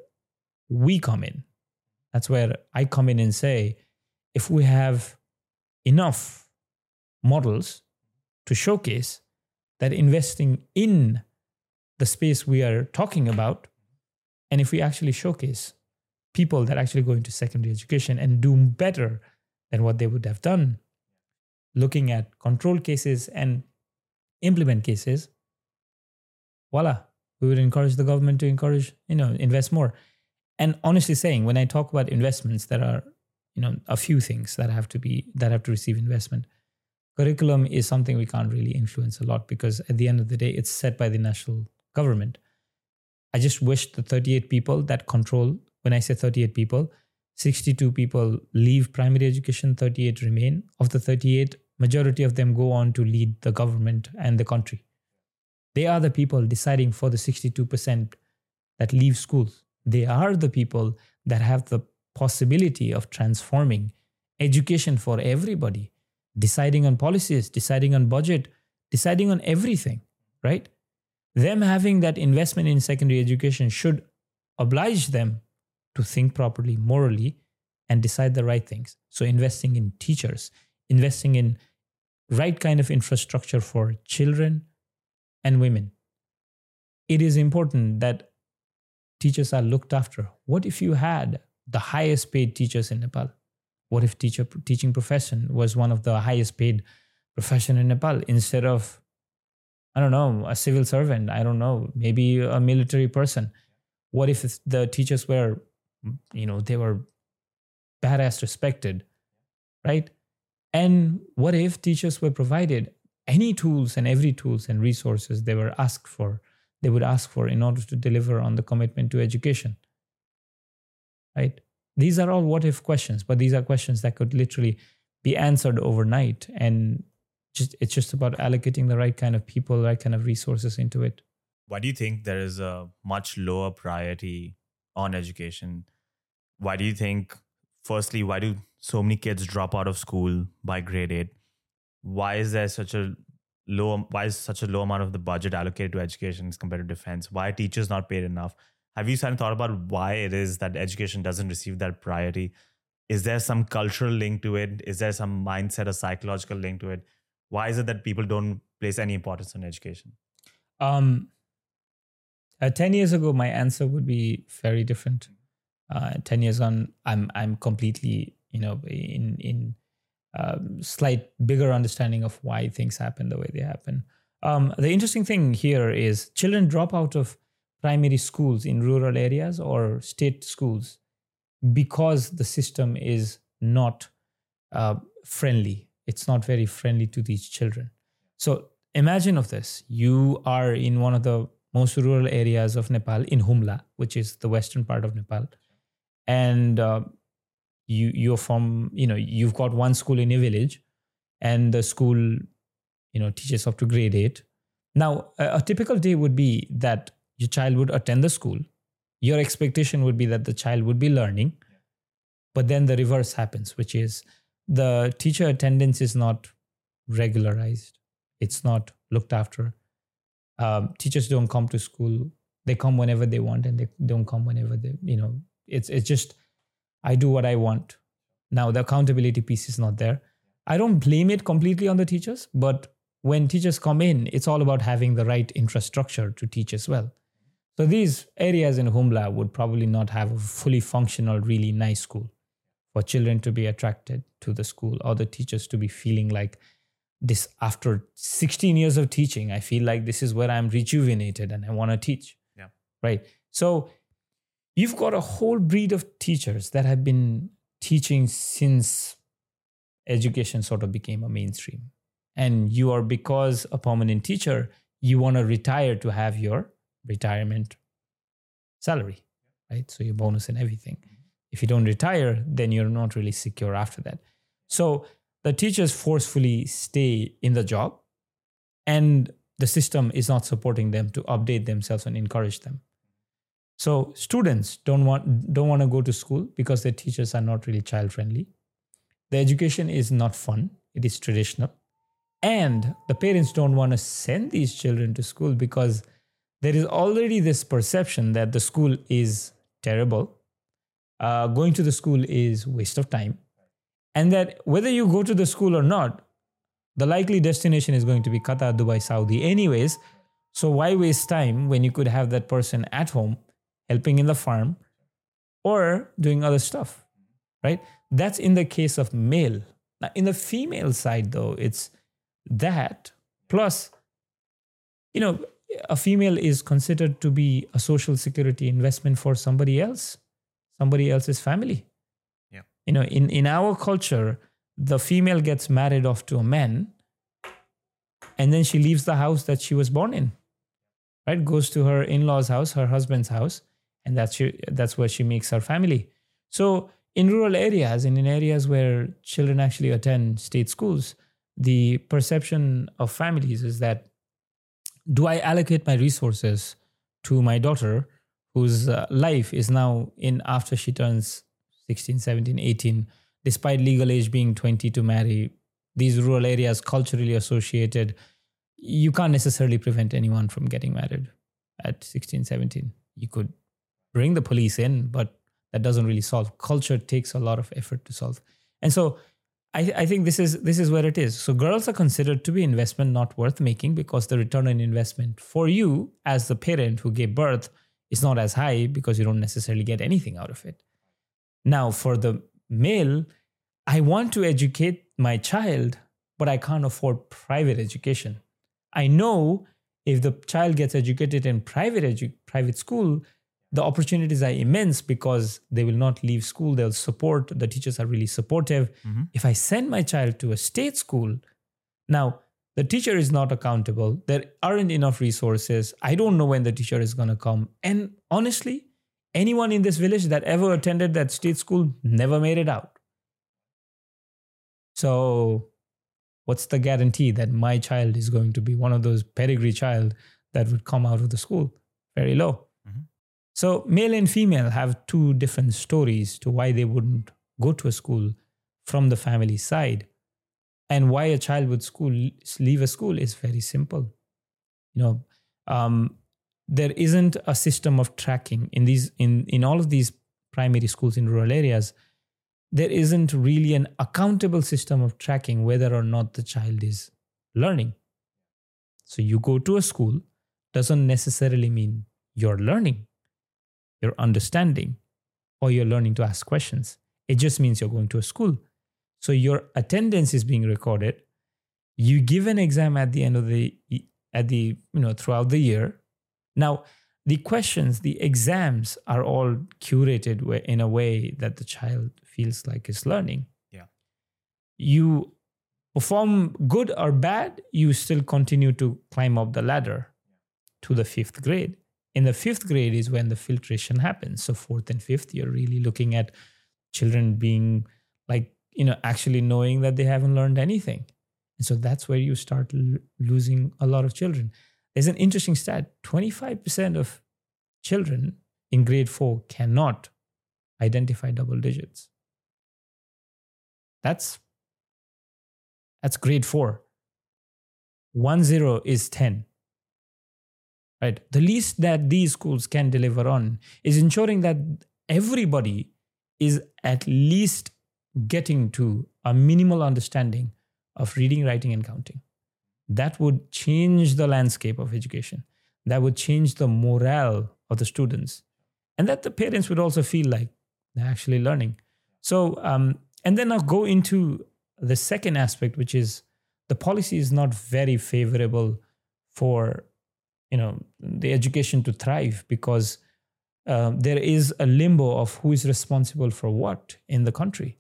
we come in. That's where I come in and say if we have enough models to showcase that investing in the space we are talking about. And if we actually showcase people that actually go into secondary education and do better than what they would have done, looking at control cases and implement cases, voila, we would encourage the government to encourage, you know, invest more. And honestly saying, when I talk about investments, there are, you know, a few things that have to be that have to receive investment. Curriculum is something we can't really influence a lot because at the end of the day, it's set by the national government. I just wish the 38 people that control, when I say 38 people, 62 people leave primary education, 38 remain. Of the 38, majority of them go on to lead the government and the country. They are the people deciding for the 62% that leave schools. They are the people that have the possibility of transforming education for everybody, deciding on policies, deciding on budget, deciding on everything, right? Them having that investment in secondary education should oblige them to think properly, morally, and decide the right things. So, investing in teachers, investing in right kind of infrastructure for children and women. It is important that teachers are looked after. What if you had the highest paid teachers in Nepal? What if teacher teaching profession was one of the highest paid profession in Nepal instead of I don't know, a civil servant, I don't know, maybe a military person. What if the teachers were you know, they were badass respected, right? And what if teachers were provided any tools and every tools and resources they were asked for, they would ask for in order to deliver on the commitment to education? Right? These are all what if questions, but these are questions that could literally be answered overnight. And just it's just about allocating the right kind of people, right kind of resources into it. Why do you think there is a much lower priority on education? Why do you think, firstly, why do so many kids drop out of school by grade eight? Why is there such a low why is such a low amount of the budget allocated to education compared to defense? Why are teachers not paid enough? Have you thought about why it is that education doesn't receive that priority? Is there some cultural link to it? Is there some mindset or psychological link to it? Why is it that people don't place any importance on education? Um, uh, 10 years ago, my answer would be very different. Uh, 10 years on, I'm, I'm completely, you know, in, in um, slight bigger understanding of why things happen the way they happen. Um, the interesting thing here is children drop out of primary schools in rural areas or state schools because the system is not uh, friendly. It's not very friendly to these children. So imagine of this: you are in one of the most rural areas of Nepal, in Humla, which is the western part of Nepal, and uh, you you're from you know you've got one school in a village, and the school you know teaches up to grade eight. Now, a, a typical day would be that your child would attend the school. Your expectation would be that the child would be learning, but then the reverse happens, which is the teacher attendance is not regularized. It's not looked after um, teachers don't come to school they come whenever they want and they don't come whenever they you know it's it's just i do what i want. Now the accountability piece is not there. I don't blame it completely on the teachers but when teachers come in it's all about having the right infrastructure to teach as well. So these areas in humla would probably not have a fully functional really nice school for children to be attracted to the school or the teachers to be feeling like this after 16 years of teaching i feel like this is where i'm rejuvenated and i want to teach. Yeah. Right? So you've got a whole breed of teachers that have been teaching since education sort of became a mainstream. And you are because a permanent teacher you want to retire to have your retirement salary right? So your bonus and everything. If you don't retire then you're not really secure after that. So the teachers forcefully stay in the job and the system is not supporting them to update themselves and encourage them so students don't want don't want to go to school because their teachers are not really child friendly the education is not fun it is traditional. And the parents don't want to send these children to school because there is already this perception that the school is terrible. Uh, going to the school is waste of time. And that whether you go to the school or not, the likely destination is going to be Qatar, Dubai, Saudi, anyways. So why waste time when you could have that person at home helping in the farm or doing other stuff, right? That's in the case of male. Now, in the female side, though, it's that plus, you know, a female is considered to be a social security investment for somebody else, somebody else's family Yeah. you know in in our culture the female gets married off to a man and then she leaves the house that she was born in right goes to her in-laws house her husband's house and that's she, that's where she makes her family so in rural areas and in areas where children actually attend state schools, the perception of families is that do I allocate my resources to my daughter whose uh, life is now in after she turns 16, 17, 18, despite legal age being 20 to marry, these rural areas culturally associated, you can't necessarily prevent anyone from getting married at 16, 17. You could bring the police in, but that doesn't really solve. Culture takes a lot of effort to solve. And so I, I think this is this is where it is. So girls are considered to be investment not worth making because the return on investment for you as the parent who gave birth is not as high because you don't necessarily get anything out of it. Now for the male, I want to educate my child, but I can't afford private education. I know if the child gets educated in private edu- private school, the opportunities are immense because they will not leave school. They'll support, the teachers are really supportive. Mhm. If I send my child to a state school, now the teacher is not accountable. There aren't enough resources. I don't know when the teacher is going to come. And honestly, anyone in this village that ever attended that state school never made it out. So, what's the guarantee that my child is going to be one of those pedigree child that would come out of the school? Very low. So, male and female have two different stories to why they wouldn't go to a school from the family side. And why a child would school leave a school is very simple. You know, um, there isn't a system of tracking in these in in all of these primary schools in rural areas. There isn't really an accountable system of tracking whether or not the child is learning. So you go to a school doesn't necessarily mean you're learning, you're understanding, or you're learning to ask questions. It just means you're going to a school. So your attendance is being recorded. You give an exam at the end of the at the you know throughout the year. Now the questions, the exams are all curated in a way that the child feels like is learning. Yeah. You perform good or bad, you still continue to climb up the ladder to the fifth grade. In the fifth grade is when the filtration happens. So fourth and fifth, you're really looking at children being like you know actually knowing that they haven't learned anything. And so that's where you start l- losing a lot of children. There's an interesting stat. 25% of children in grade 4 cannot identify double digits. That's that's grade 4 1 0 is 10 right the least that these schools can deliver on is ensuring that everybody is at least getting to a minimal understanding of reading, writing, and counting. That would change the landscape of education. That would change the morale of the students. And that the parents would also feel like they're actually learning. So, um, and then I'll go into the second aspect, which is the policy is not very favorable for you know the education to thrive because uh, there is a limbo of who is responsible for what in the country.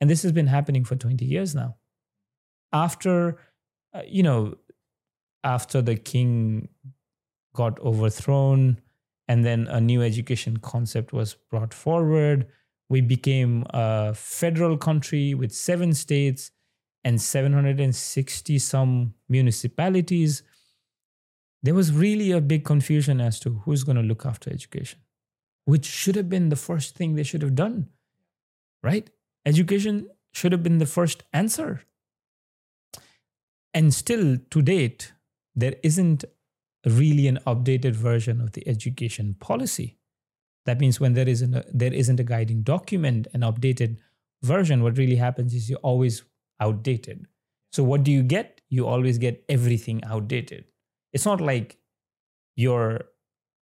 And this has been happening for 20 years now. After uh, you know after the king got overthrown and then a new education concept was brought forward we became a federal country with seven states and 760 some municipalities there was really a big confusion as to who's going to look after education which should have been the first thing they should have done right education should have been the first answer. And still to date, there isn't really an updated version of the education policy. That means when there isn't a, there isn't a guiding document, an updated version, what really happens is you're always outdated. So what do you get? You always get everything outdated. It's not like you're,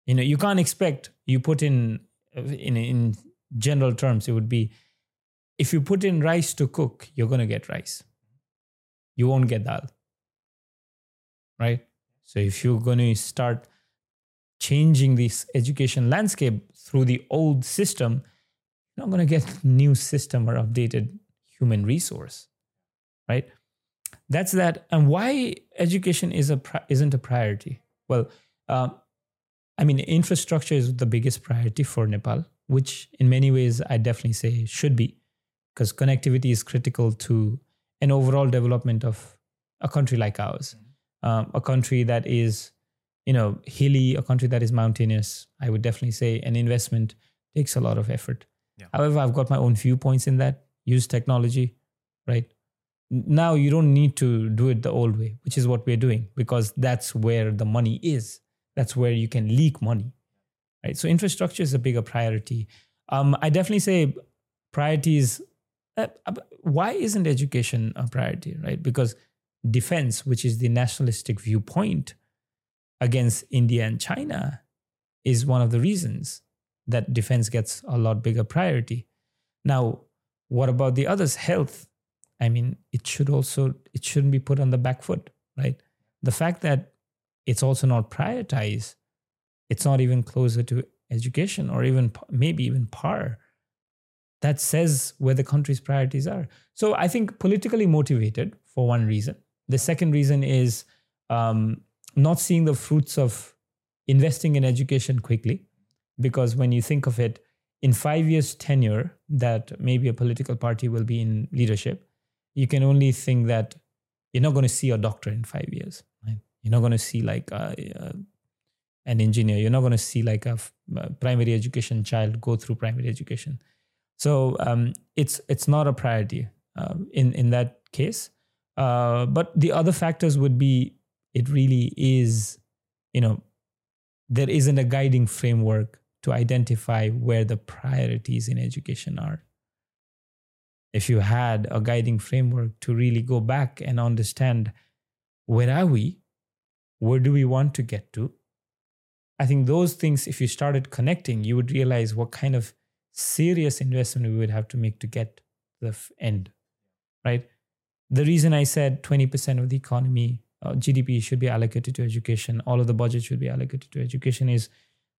you know, you can't expect you put in in in general terms, it would be if you put in rice to cook, you're going to get rice. You won't get dal. Right? So if you're going to start changing this education landscape through the old system, you're not going to get new system or updated human resource. Right? That's that. And why education is a isn't a priority? Well, uh, I mean, infrastructure is the biggest priority for Nepal which in many ways I definitely say should be, because connectivity is critical to an overall development of a country like ours, um, a country that is, you know, hilly, a country that is mountainous. I would definitely say an investment takes a lot of effort. Yeah. However, I've got my own viewpoints in that. Use technology, right? Now you don't need to do it the old way, which is what we're doing because that's where the money is. That's where you can leak money, right? So infrastructure is a bigger priority. Um, I definitely say priorities. Uh, why isn't education a priority, right? Because defense, which is the nationalistic viewpoint against India and China, is one of the reasons that defense gets a lot bigger priority. Now, what about the others? Health. I mean, it should also it shouldn't be put on the back foot, right? The fact that it's also not prioritized, it's not even closer to education or even maybe even par. That says where the country's priorities are. So I think politically motivated for one reason. The second reason is um, not seeing the fruits of investing in education quickly because when you think of it in five years tenure that maybe a political party will be in leadership you can only think that you're not going to see a doctor in five years right? you're not going to see like a, a, an engineer you're not going to see like a, primary education child go through primary education so um, it's it's not a priority um, in in that case uh, but the other factors would be it really is you know there isn't a guiding framework to identify where the priorities in education are. If you had a guiding framework to really go back and understand where are we, where do we want to get to, I think those things, if you started connecting, you would realize what kind of serious investment we would have to make to get to the end, right? The reason I said 20% of the economy, uh, GDP should be allocated to education, all of the budget should be allocated to education is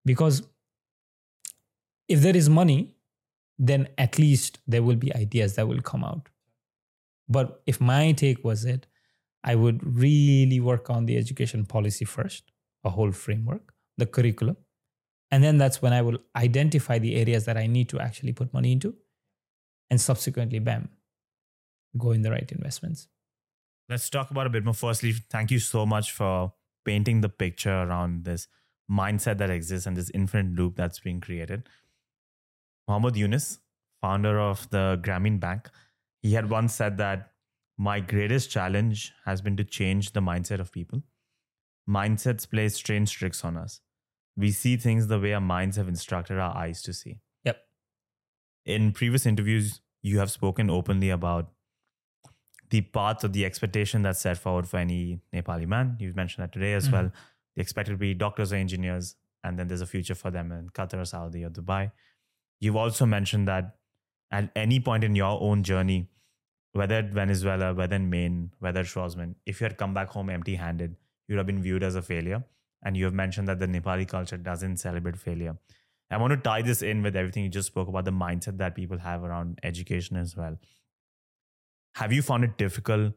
because if there is money, then at least there will be ideas that will come out. But if my take was it, I would really work on the education policy first, a whole framework, the curriculum. And then that's when I will identify the areas that I need to actually put money into. And subsequently, bam, go in the right investments. Let's talk about a bit more. Firstly, thank you so much for painting the picture around this mindset that exists and this infinite loop that's being created. Muhammad Yunus, founder of the Grameen Bank, he had once said that my greatest challenge has been to change the mindset of people. Mindsets play strange tricks on us. We see things the way our minds have instructed our eyes to see. Yep. In previous interviews, you have spoken openly about the path or the expectation that's set forward for any Nepali man. You've mentioned that today as Mhm. well. They expect to be doctors or engineers, and then there's a future for them in Qatar or Saudi or Dubai. You've also mentioned that at any point in your own journey, whether at Venezuela, whether in Maine, whether Schwarzman, if you had come back home empty handed, you'd have been viewed as a failure. And you have mentioned that the Nepali culture doesn't celebrate failure. I want to tie this in with everything you just spoke about the mindset that people have around education as well. Have you found it difficult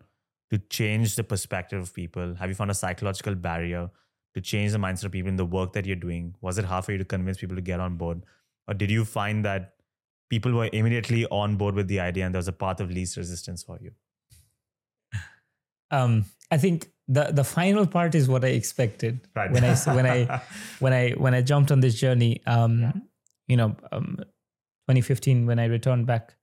to change the perspective of people? Have you found a psychological barrier to change the mindset of people in the work that you're doing? Was it hard for you to convince people to get on board? Or did you find that people were immediately on board with the idea and there was a path of least resistance for you? Um, I think the the final part is what I expected Right. when I when I [laughs] when I when I jumped on this journey. Um, you know, um, 2015 when I returned back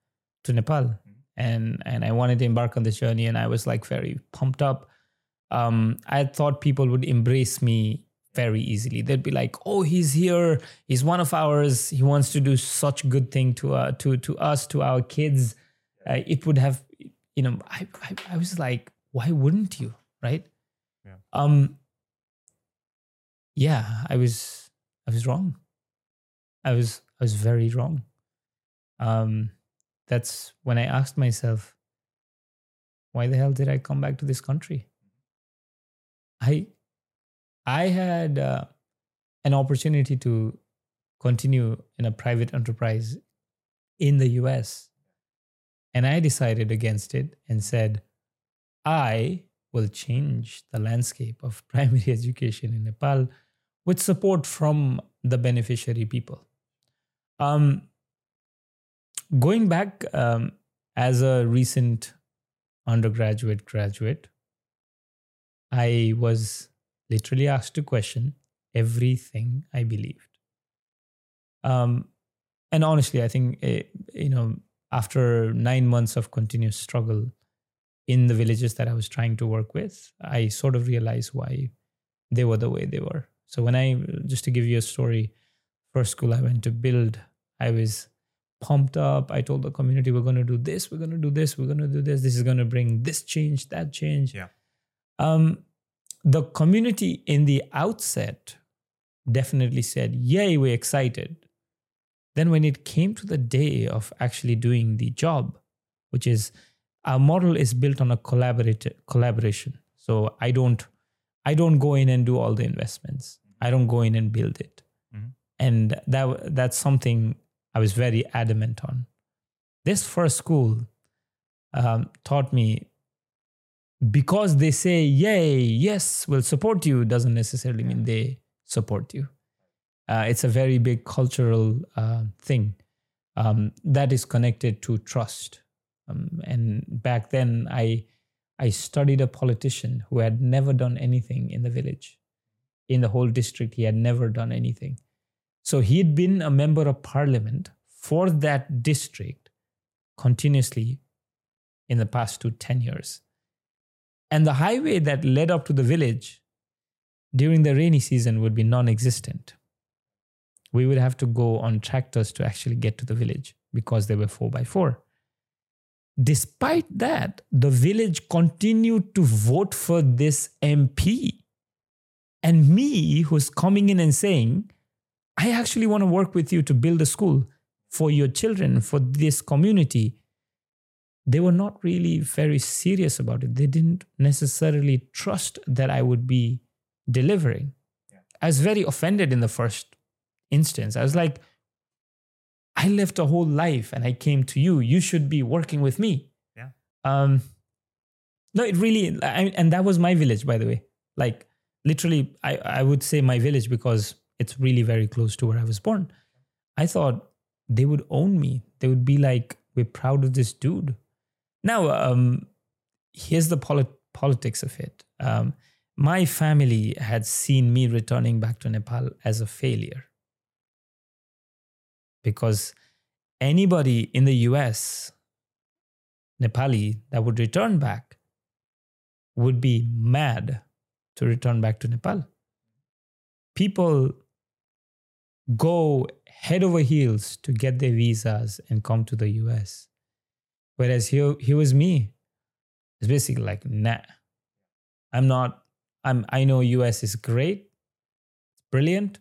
to Nepal, and and I wanted to embark on this journey, and I was like very pumped up. Um, I thought people would embrace me very easily. They'd be like, "Oh, he's here. He's one of ours. He wants to do such good thing to uh, to to us, to our kids." Uh, it would have, you know, I, I I was like, why wouldn't you, right? Yeah. Um. Yeah, I was I was wrong. I was I was very wrong. Um, that's when I asked myself, why the hell did I come back to this country? I I had uh, an opportunity to continue in a private enterprise in the US. And I decided against it and said, I will change the landscape of [laughs] primary education in Nepal with support from the beneficiary people. Um, going back um, as a recent undergraduate graduate, I was literally asked to question everything I believed. Um, and honestly, I think eh, you know after nine months of continuous struggle in the villages that I was trying to work with, I sort of realized why they were the way they were. So when I just to give you a story, first school I went to build, I was pumped up. I told the community we're going to do this, we're going to do this, we're going to do this. This is going to bring this change, that change. Yeah. Um, the community in the outset definitely said, "Yay, we're excited." Then when it came to the day of actually doing the job, which is our model is built on a collaborate collaboration. So I don't I don't go in and do all the investments. I don't go in and build it. Mhm. And that that's something I was very adamant on. This first school um, taught me because they say yay yes we'll support you doesn't necessarily mean they support you. Uh, it's a very big cultural uh, thing. Um, that is connected to trust. Um, and back then i i studied a politician who had never done anything in the village. In the whole district he had never done anything. So he had been a member of parliament for that district continuously in the past to 10 years and the highway that led up to the village during the rainy season would be non existent. We would have to go on tractors to actually get to the village because they were 4 by 4 Despite that, the village continued to vote for this MP. And me, who's coming in and saying, I actually want to work with you to build a school for your children, for this community they were not really very serious about it. They didn't necessarily trust that I would be delivering. I was very offended in the first instance. I was like, I lived a whole life and I came to you. You should be working with me. Yeah. Um, no, it really, I, and that was my village, by the way. Like, literally, I, I would say my village because it's really very close to where I was born. I thought they would own me. They would be like, we're proud of this dude. Now, um, here's the polit- politics of it. Um, my family had seen me returning back to Nepal as a failure because anybody in the US, Nepali, that would return back would be mad to return back to Nepal. People go head over heels to get their visas and come to the US. Whereas here, he was me. It's basically like, nah, I'm not, I'm, I know US is great, brilliant,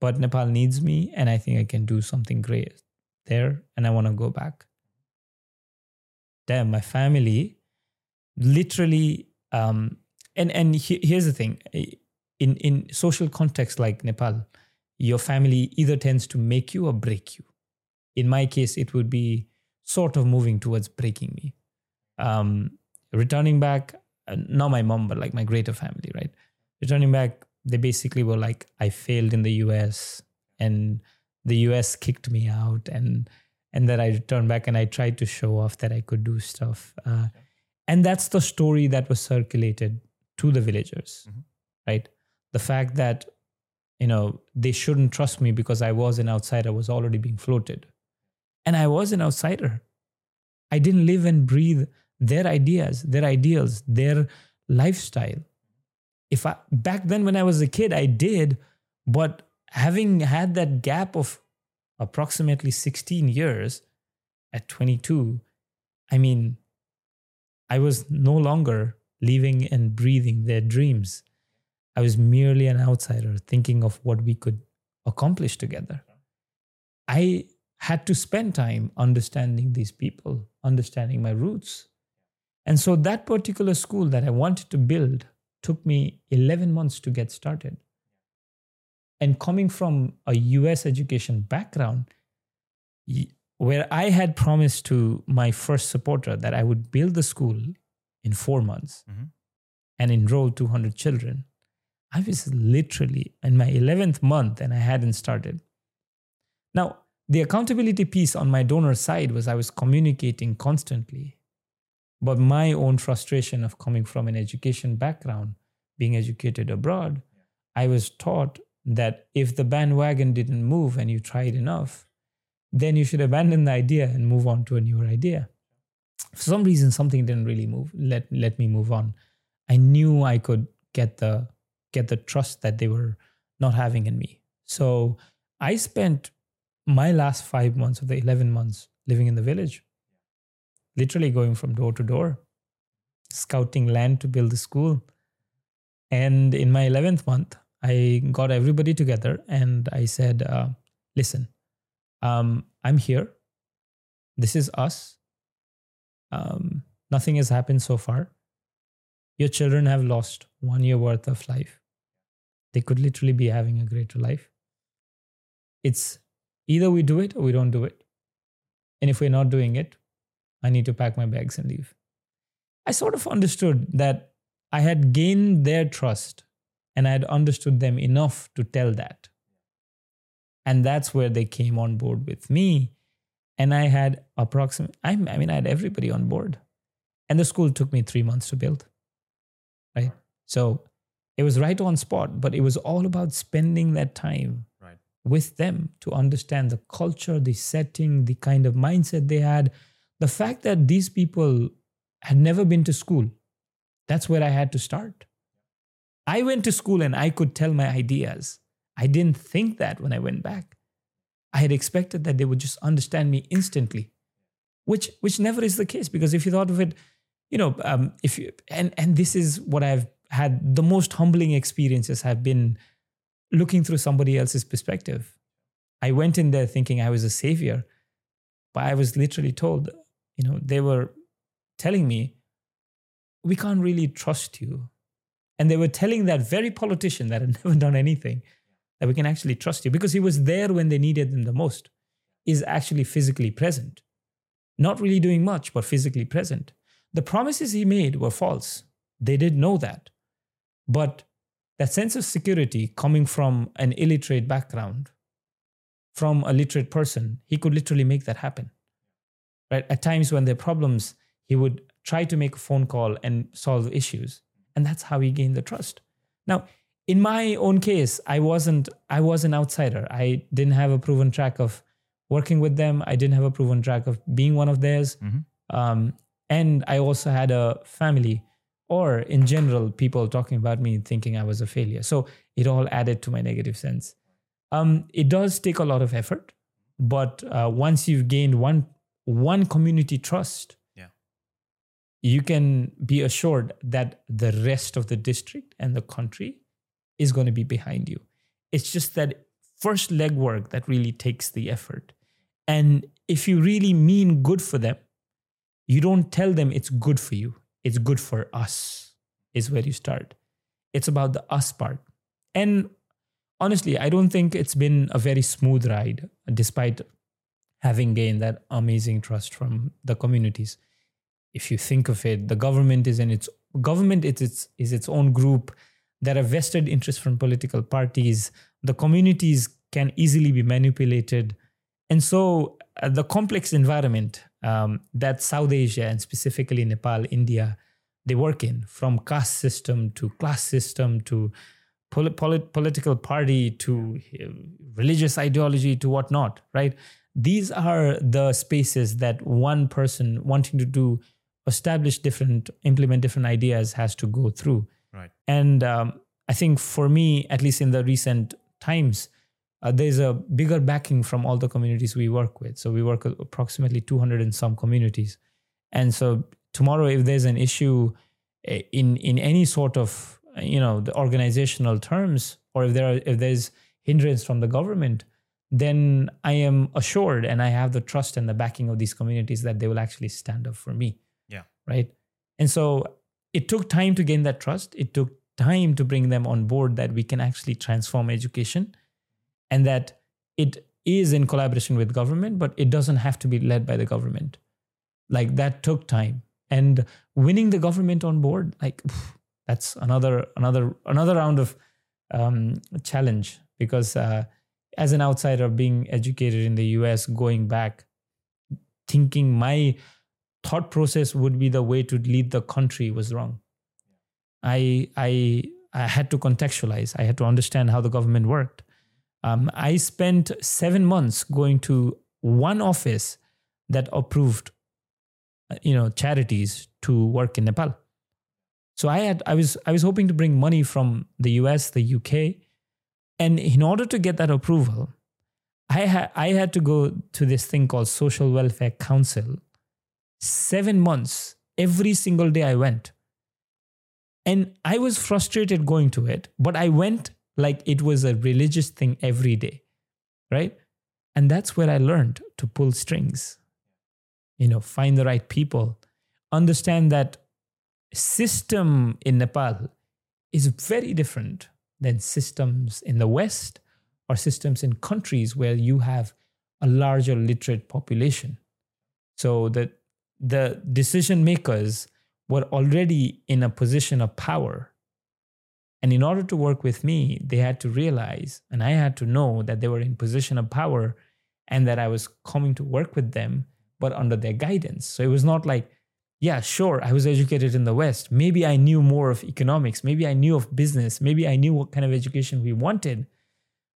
but Nepal needs me and I think I can do something great there and I want to go back. Damn, my family literally, um, and, and he, here's the thing in, in social context like Nepal, your family either tends to make you or break you. In my case, it would be sort of moving towards breaking me. Um, returning back, uh, not my mom, but like my greater family, right? Returning back, they basically were like, I failed in the US and the US kicked me out. And and then I returned back and I tried to show off that I could do stuff. Uh, and that's the story that was circulated to the villagers, Mhm. right? The fact that, you know, they shouldn't trust me because I was an outsider was already being floated. And I was an outsider. I didn't live and breathe their ideas, their ideals, their lifestyle. If I back then when I was a kid, I did, but having had that gap of approximately 16 years at 22, I mean, I was no longer living and breathing their dreams. I was merely an outsider thinking of what we could accomplish together. I had to spend time understanding these people, understanding my roots. And so that particular school that I wanted to build took me 11 months to get started. And coming from a US education background, where I had promised to my first supporter that I would build the school in four months Mhm. and enroll 200 children, I was literally in my 11th month and I hadn't started. Now, the accountability piece on my donor side was I was communicating constantly. But my own frustration of coming from an education background, being educated abroad, I was taught that if the bandwagon didn't move and you tried enough, then you should abandon the idea and move on to a newer idea. For some reason, something didn't really move. Let let me move on. I knew I could get the get the trust that they were not having in me. So I spent my last five months of the 11 months living in the village, literally going from door to door, scouting land to build the school. And in my 11th month, I got everybody together and I said, uh, listen, um, I'm here. This is us. Um, nothing has happened so far. Your children have lost one year worth of life. They could literally be having a greater life. It's either we do it or we don't do it. And if we're not doing it, I need to pack my bags and leave. I sort of understood that I had gained their trust and I had understood them enough to tell that. And that's where they came on board with me. And I had approximately, I mean, I had everybody on board. And the school took me three months to build. Right. So it was right on spot, but it was all about spending that time. With them to understand the culture, the setting, the kind of mindset they had. The fact that these people had never been to school, that's where I had to start. I went to school and I could tell my ideas. I didn't think that when I went back. I had expected that they would just understand me instantly, which which never is the case because if you thought of it, you know, um, if you and and this is what I've had the most humbling experiences have been looking through somebody else's perspective. I went in there thinking I was a savior, but I was literally told, you know, they were telling me, we can't really trust you. And they were telling that very politician that had [laughs] never done anything that we can actually trust you because he was there when they needed him the most, is actually physically present. Not really doing much, but physically present. The promises he made were false. They did know that. But that sense of security coming from an illiterate background, from a literate person, he could literally make that happen. Right? At times when there are problems, he would try to make a phone call and solve issues. And that's how he gained the trust. Now, in my own case, I wasn't I was an outsider. I didn't have a proven track of working with them. I didn't have a proven track of being one of theirs. Um, and I also had a family, or in general, people talking about me thinking I was a failure. So it all added to my negative sense. Um, it does take a lot of effort, but uh, once you've gained one one community trust, Yeah. you can be assured that the rest of the district and the country is going to be behind you. It's just that first legwork that really takes the effort. And if you really mean good for them, you don't tell them it's good for you. It's good for us, is where you start. It's about the us part. And honestly, I don't think it's been a very smooth ride, despite having gained that amazing trust from the communities. If you think of it, the government is in its government is its is its own group. There are vested interests from political parties. The communities can easily be manipulated, and so uh, the complex environment um, that South Asia and specifically Nepal, India, they work in, from caste system to class system to polit- political party to uh, religious ideology to whatnot, right? These are the spaces that one person wanting to do establish different, implement different ideas has to go through. Right. And um, I think for me, at least in the recent times, uh, there's a bigger backing from all the communities we work with. So we work with approximately 200 and some communities. And so tomorrow, if there's an issue eh, in in any sort of you know the organizational terms, or if there are if there's hindrance from the government, then I am assured and I have the trust and the backing of these communities that they will actually stand up for me. Yeah. Right. And so it took time to gain that trust. It took time to bring them on board that we can actually transform education and that it is in collaboration with government, but it doesn't have to be led by the government. Like that took time. And winning the government on board, like that's another another another round of um, challenge because uh, as an outsider being educated in the US, going back, thinking my thought process would be the way to lead the country was wrong. I I I had to contextualize. I had to understand how the government worked. Um, I spent seven months going to one office that approved, uh, you know, charities to work in Nepal. So I had I was I was hoping to bring money from the US, the UK, and in order to get that approval, I had I had to go to this thing called Social Welfare Council. Seven months, every single day I went. And I was frustrated going to it, but I went like it was a religious thing every day, right? And that's where I learned to pull strings, you know, find the right people, understand that system in Nepal is very different than systems in the West or systems in countries where you have a larger literate population. So that the decision makers were already in a position of power. And in order to work with me, they had to realize, and I had to know that they were in position of power and that I was coming to work with them, but under their guidance. So it was not like, yeah, sure, I was educated in the West. Maybe I knew more of economics. Maybe I knew of business. Maybe I knew what kind of education we wanted.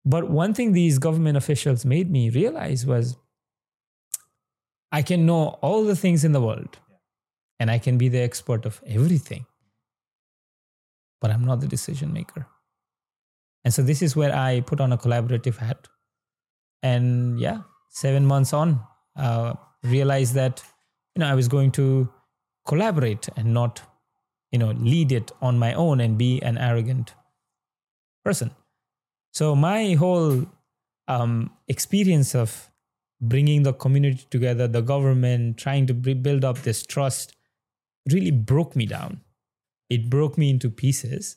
But one thing these government officials made me realize was I can know all the things in the world and I can be the expert of everything, but I'm not the decision maker. And so this is where I put on a collaborative hat. And yeah, seven months on, uh, realized that you know I was going to collaborate and not you know lead it on my own and be an arrogant person. So my whole um, experience of bringing the community together, the government, trying to build up this trust, really broke me down. It broke me into pieces,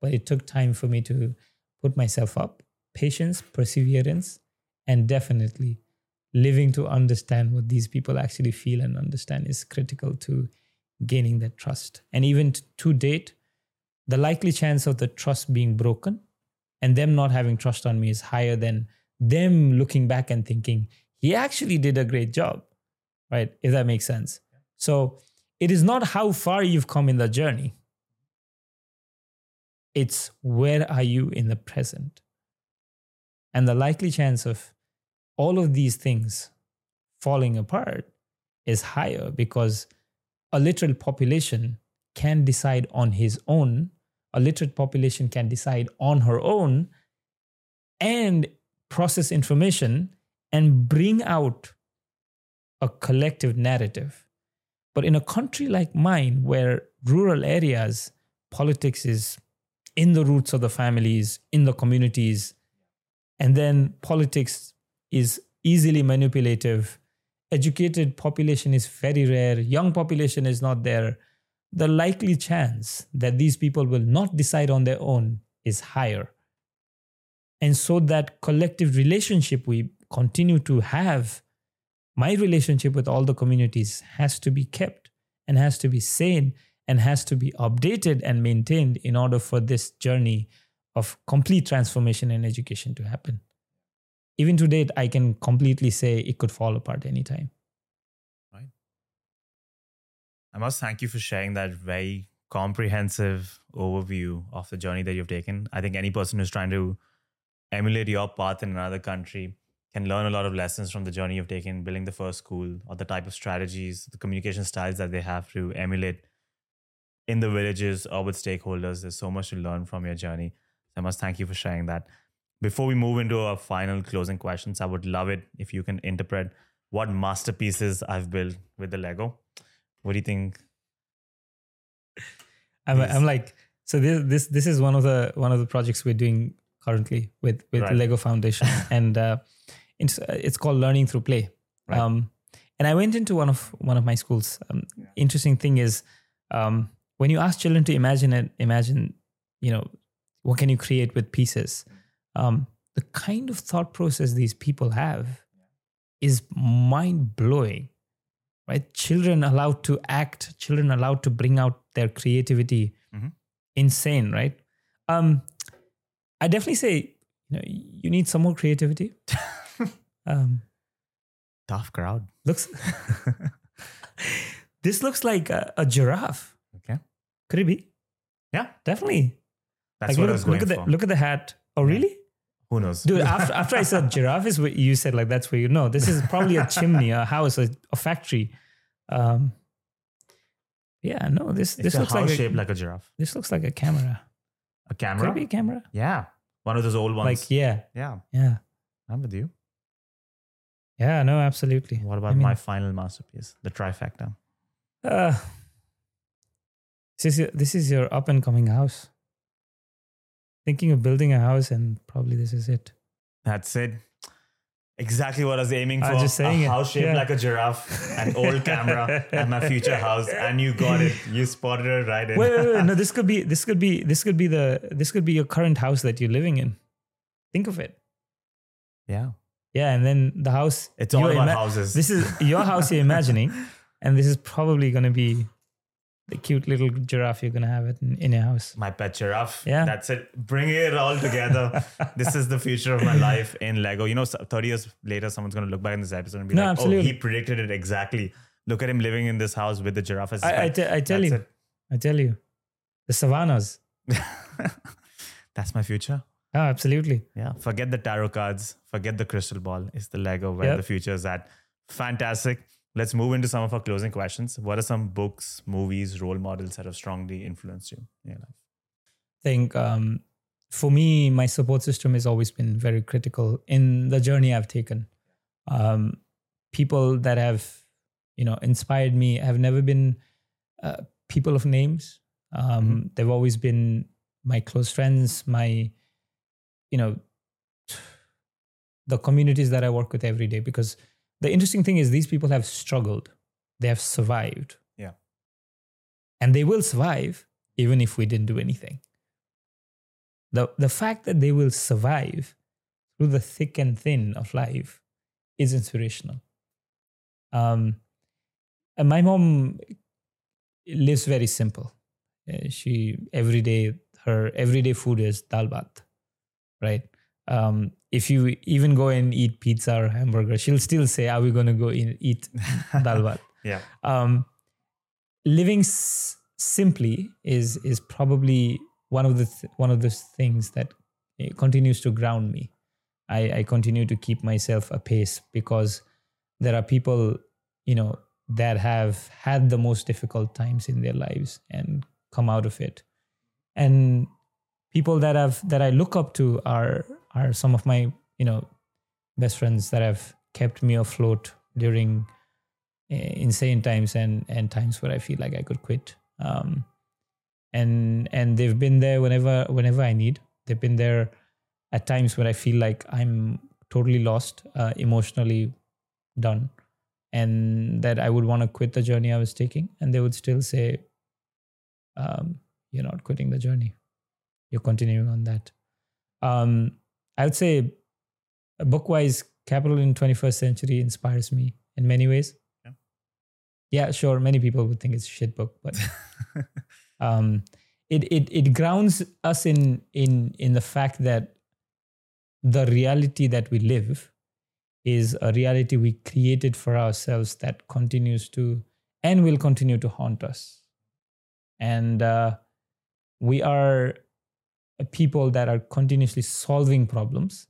but it took time for me to put myself up. Patience, perseverance, and definitely living to understand what these people actually feel and understand is critical to gaining that trust. And even to date, the likely chance of the trust being broken and them not having trust on me is higher than them looking back and thinking, he actually did a great job, right? If that makes sense. So it is not how far you've come in the journey, it's where are you in the present. And the likely chance of all of these things falling apart is higher because a literate population can decide on his own, a literate population can decide on her own and process information and bring out a collective narrative. But in a country like mine, where rural areas, politics is in the roots of the families, in the communities, and then politics is easily manipulative. Educated population is very rare, young population is not there. The likely chance that these people will not decide on their own is higher. And so that collective relationship we continue to have, my relationship with all the communities has to be kept and has to be sane and has to be updated and maintained in order for this journey of complete transformation in education to happen. Even to date, I can completely say it could fall apart anytime. Right. I must thank you for sharing that very comprehensive overview of the journey that you've taken. I think any person who's trying to emulate your path in another country can learn a lot of lessons from the journey you've taken building the first school or the type of strategies, the communication styles that they have to emulate in the villages or with stakeholders. There's so much to learn from your journey. So I must thank you for sharing that. Before we move into our final closing questions, I would love it if you can interpret what masterpieces I've built with the Lego. What do you think? I'm, I'm like, so this this this is one of the one of the projects we're doing currently with with Right. Lego Foundation, [laughs] and uh, it's it's called Learning Through Play. Right. Um, and I went into one of one of my schools. Um, Interesting thing is, um, when you ask children to imagine it, imagine, you know, what can you create with pieces? Um, the kind of thought process these people have is mind blowing. Right? Children allowed to act, children allowed to bring out their creativity. Mhm. Insane, right? Um, I definitely say you know, you need some more creativity. [laughs] um, Tough crowd. looks. [laughs] [laughs] this looks like a, a giraffe. Could it be? Yeah, Definitely. that's like, what look, I was look going at the for. look at the hat. Oh, really? Who knows? Dude, [laughs] after, after I said giraffe is what you said, like that's where you know. This is probably a chimney, a house, a, a factory. Um, yeah, no, this it's this looks like a, shaped like a giraffe. this looks like a camera. A Could camera? it be a camera? Yeah. One of those old ones. Like yeah, yeah. yeah, I'm with you. yeah. No, absolutely. What about I mean, my final masterpiece, the trifecta? Uh, this is your, this is your up and coming house. Thinking of building a house, and probably this is it. That's it. Exactly what I was aiming for. I was just saying a it. house shaped Yeah. like a giraffe, an old camera, and my future house. And you got it. You spotted it right in. Wait, wait, wait. No, this [laughs] could be this could be this could be the this could be your current house that you're living in. Think of it. yeah. Yeah, and then the house. It's all about ima- houses. This is your house you're imagining, [laughs] and this is probably going to be the cute little giraffe you're going to have it in, in your house. my pet giraffe. Yeah. That's it. Bring it all together. [laughs] this is the future of my life in Lego. You know, 30 years later, someone's going to look back in this episode and be No, like, oh, he predicted it exactly. Look at him living in this house with the giraffe as I, I, te- I tell That's you, it. I tell you, the savannas. [laughs] That's my future. Oh, absolutely. Yeah. Forget the tarot cards. Forget the crystal ball. It's the Lego where Yep. the future is at. Fantastic. Let's move into some of our closing questions. What are some books, movies, role models that have strongly influenced you in your life? I think um, for me, my support system has always been very critical in the journey I've taken. Um, people that have, you know, inspired me have never been uh, people of names. Um, They've always been my close friends, my, you know, the communities that I work with every day. Because the interesting thing is, these people have struggled, they have survived. Yeah. And they will survive even if we didn't do anything the the fact that they will survive through the thick and thin of life is inspirational. Um, and my mom lives very simple. Uh, she every day her everyday food is dal bhat, right? Um, if you even go and eat pizza or hamburger, she'll still say, "Are we going to go in, eat [laughs] dal bhat?" Yeah. um, living s- simply is is probably one of the th- one of those things that eh, continues to ground me. I, I continue to keep myself apace because there are people, you know, that have had the most difficult times in their lives and come out of it, and people that have that I look up to are are some of my you know best friends that have kept me afloat during uh, insane times and and times where I feel like I could quit. Um, and and they've been there whenever whenever I need. They've been there at times when I feel like I'm totally lost, uh, emotionally done, and that I would want to quit the journey I was taking, and they would still say, um, "You're not quitting the journey. You're continuing on that." Um, I would say, book-wise, Capital in 21st Century inspires me in many ways. Yeah. Yeah, sure. Many people would think it's a shit book, but [laughs] um, it it it grounds us in in in the fact that the reality that we live is a reality we created for ourselves that continues to and will continue to haunt us, and uh, we are people that are continuously solving problems,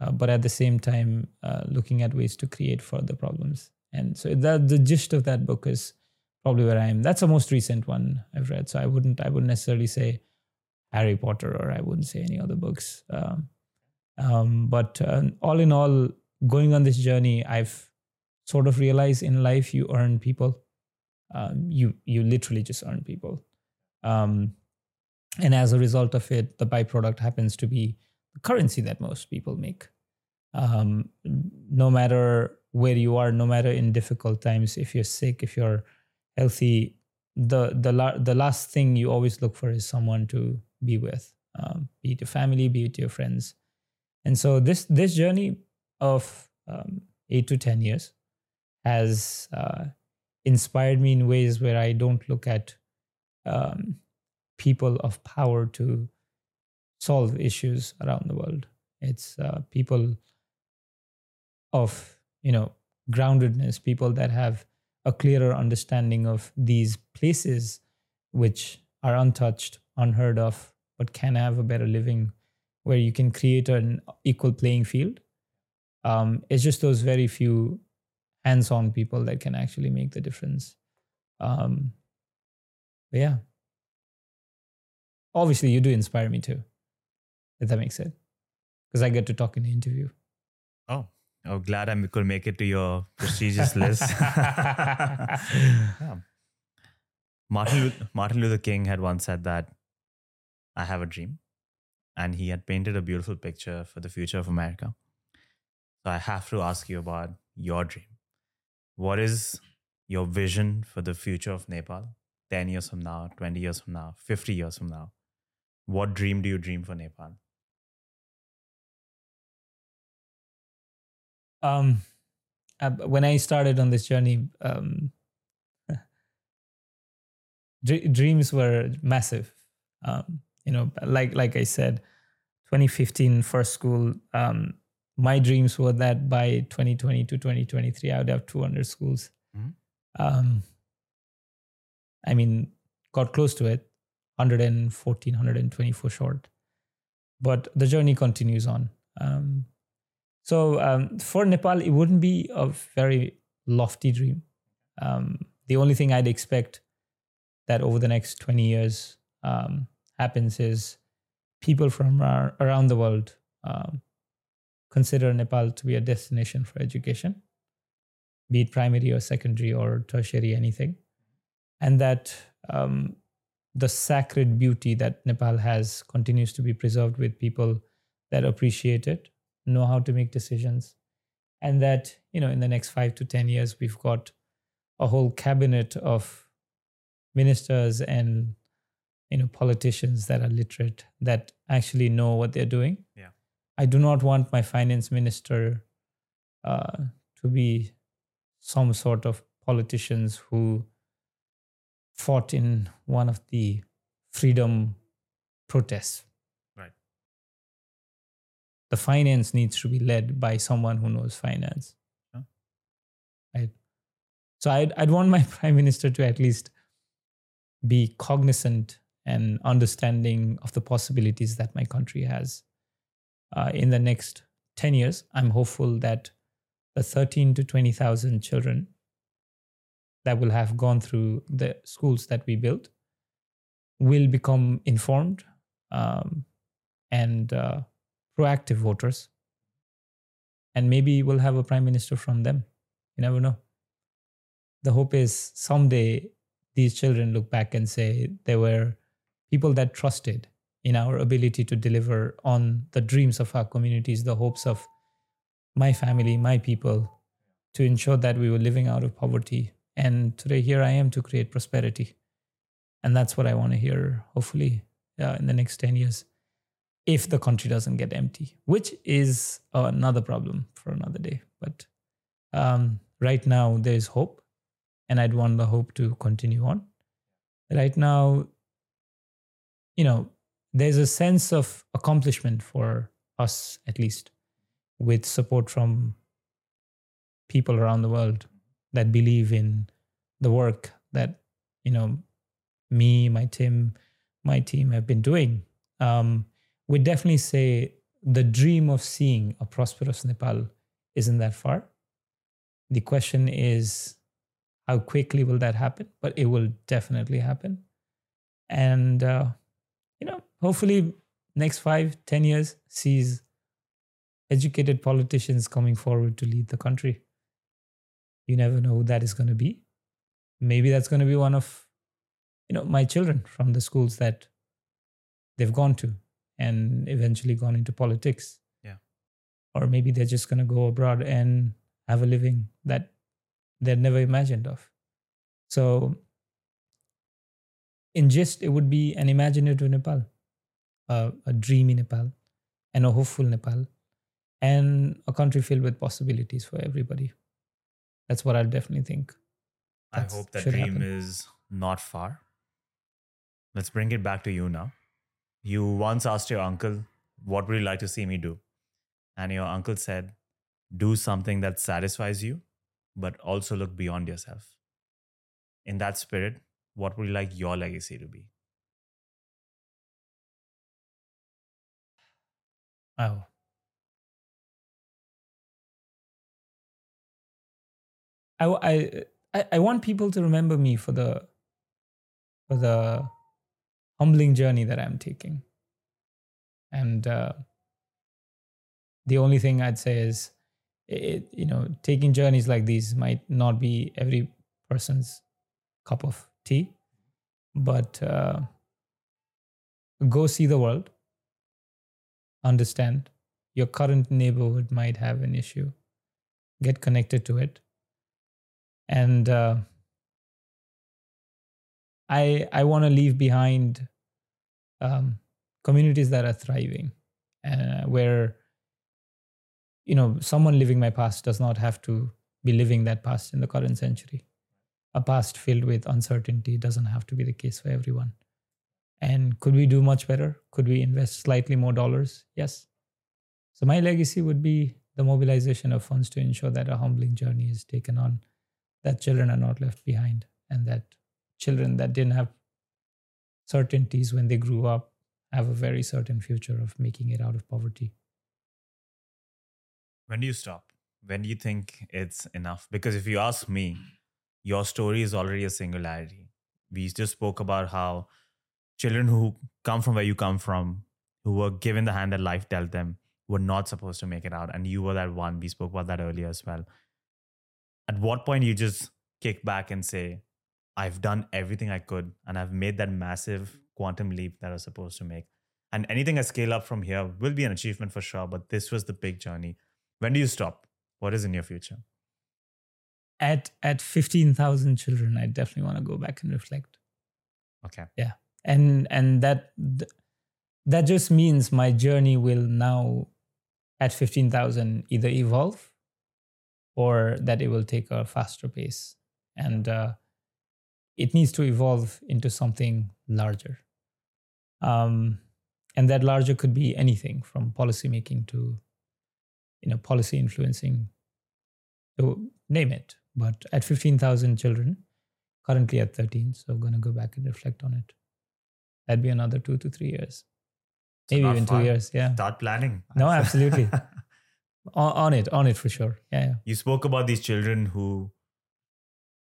uh, but at the same time uh, looking at ways to create further problems. And so that the gist of that book is probably where I am. That's the most recent one I've read. So I wouldn't I wouldn't necessarily say Harry Potter or I wouldn't say any other books. Um, um, but uh, all in all, going on this journey, I've sort of realized in life you earn people. Um, you you literally just earn people, um, and as a result of it, the byproduct happens to be the currency that most people make. Um, no matter where you are, no matter in difficult times, if you're sick, if you're healthy, the the la- the last thing you always look for is someone to be with, um, be it your family, be it your friends. And so this this journey of um, eight to ten years has uh, inspired me in ways where I don't look at um, people of power to solve issues around the world. It's uh, people of you know groundedness, people that have a clearer understanding of these places which are untouched, unheard of, but can have a better living, where you can create an equal playing field. Um, it's just those very few hands-on people that can actually make the difference. Um, yeah, obviously you do inspire me too. If that makes sense, because I get to talk in the interview. Oh, oh, glad I could make it to your prestigious [laughs] list. Yeah. Martin, Martin Luther King had once said that I have a dream, and he had painted a beautiful picture for the future of America. So I have to ask you about your dream. What is your vision for the future of Nepal? 10 years from now, 20 years from now, 50 years from now. What dream do you dream for Nepal? um when i started on this journey um [laughs] dr- dreams were massive um you know like like i said 2015 first school um my dreams were that by 2020 to 2023 i would have 200 schools Mhm. um i mean got close to it 114 124 short but the journey continues on um so um, for Nepal, it wouldn't be a very lofty dream. Um, the only thing I'd expect that over the next 20 years um, happens is people from ar- around the world um, consider Nepal to be a destination for education, be it primary or secondary or tertiary, anything. And that um, the sacred beauty that Nepal has continues to be preserved with people that appreciate it know how to make decisions and that you know in the next 5 to 10 years we've got a whole cabinet of ministers and you know politicians that are literate that actually know what they're doing Yeah. i do not want my finance minister uh, to be some sort of politicians who fought in one of the freedom protests Right. the finance needs to be led by someone who knows finance. Yeah. Right. So I'd I'd want my [laughs] prime minister to at least be cognizant and understanding of the possibilities that my country has. Uh, in the next 10 years, I'm hopeful that the 13 to 20,000 children that will have gone through the schools that we built will become informed um, and uh, proactive voters. And maybe we'll have a prime minister from them. You never know. The hope is someday these children look back and say there were people that trusted in our ability to deliver on the dreams of our communities, the hopes of my family, my people, to ensure that we were living out of poverty. And today, here I am to create prosperity. And that's what I want to hear, hopefully, uh, in the next 10 years if the country doesn't get empty, which is another problem for another day. But um, right now, there is hope, and I'd want the hope to continue on. Right now, you know, there's a sense of accomplishment for us, at least, with support from people around the world that believe in the work that, you know, me, my team, my team have been doing. Um, we definitely say the dream of seeing a prosperous Nepal isn't that far. The question is, how quickly will that happen? But it will definitely happen. And, uh, you know, hopefully next five, ten years sees educated politicians coming forward to lead the country. You never know who that is going to be. Maybe that's going to be one of, you know, my children from the schools that they've gone to and eventually gone into politics. Yeah. Or maybe they're just going to go abroad and have a living that they'd never imagined of. So, in gist, it would be an imaginative Nepal, uh, a dreamy Nepal, and a hopeful Nepal, and a country filled with possibilities for everybody. That's what I definitely think. I hope that dream happen. is not far. Let's bring it back to you now. You once asked your uncle, What would you like to see me do? and your uncle said, do something that satisfies you, but also look beyond yourself. In that spirit, what would you like your legacy to be? Oh. I, I, I, want people to remember me for the for the humbling journey that I'm taking. And uh, the only thing I'd say is, it, you know, taking journeys like these might not be every person's cup of tea, but uh, go see the world, understand your current neighborhood might have an issue, get connected to it, and uh, I I want to leave behind um, communities that are thriving, uh, where you know someone living my past does not have to be living that past in the current century. A past filled with uncertainty doesn't have to be the case for everyone. And could we do much better? Could we invest slightly more dollars? Yes. So my legacy would be the mobilization of funds to ensure that a humbling journey is taken on, that children are not left behind, and that children that didn't have certainties when they grew up have a very certain future of making it out of poverty. When do you stop? When do you think it's enough? Because if you ask me, your story is already a singularity. We just spoke about how children who come from where you come from, who were given the hand that life dealt them, were not supposed to make it out. And you were that one. We spoke about that earlier as well. At what point you just kick back and say, I've done everything I could and I've made that massive quantum leap that I was supposed to make. And anything I scale up from here will be an achievement for sure, but this was the big journey. When do you stop? What is in your future? At at fifteen thousand children, I definitely want to go back and reflect. Okay. Yeah, and and that that just means my journey will now, at fifteen thousand, either evolve, or that it will take a faster pace, and uh, it needs to evolve into something larger. Um, and that larger could be anything from policymaking to you know policy influencing so name it but at 15000 children currently at 13 so i'm going to go back and reflect on it that'd be another two to three years So maybe even far. two years yeah Start planning. No, absolutely. [laughs] on, on it on it for sure yeah, yeah. you spoke about these children who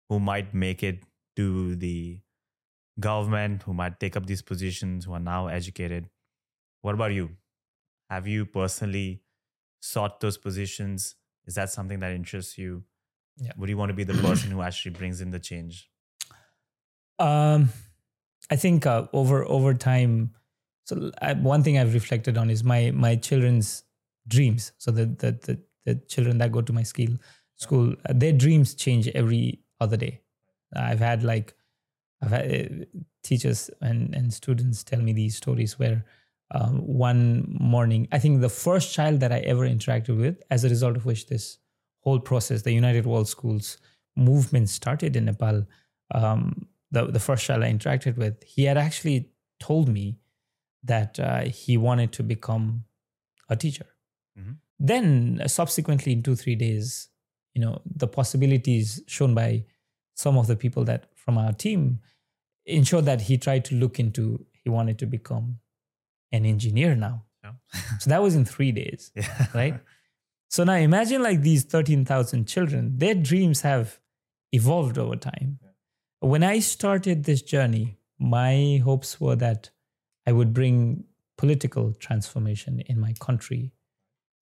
who might make it to the government, who might take up these positions, who are now educated. What about you? Have you personally sought those positions? Is that something that interests you? Yeah. Would you want to be the person who actually brings in the change? Um, I think uh, over over time, so I, one thing I've reflected on is my my children's dreams. So the the the, the children that go to my school school, uh, their dreams change every other day. I've had like I've had uh, teachers and and students tell me these stories where. Um, one morning, I think the first child that I ever interacted with, as a result of which this whole process, the United World Schools movement started in Nepal. Um, the, the first child I interacted with, he had actually told me that uh, he wanted to become a teacher. Mhm. Then, uh, subsequently, in two, three days, you know, the possibilities shown by some of the people that from our team ensured that he tried to look into, he wanted to become an engineer now. Yeah. So that was in three days [laughs] yeah. right? So now imagine like these 13,000 children, their dreams have evolved over time. When I started this journey, my hopes were that I would bring political transformation in my country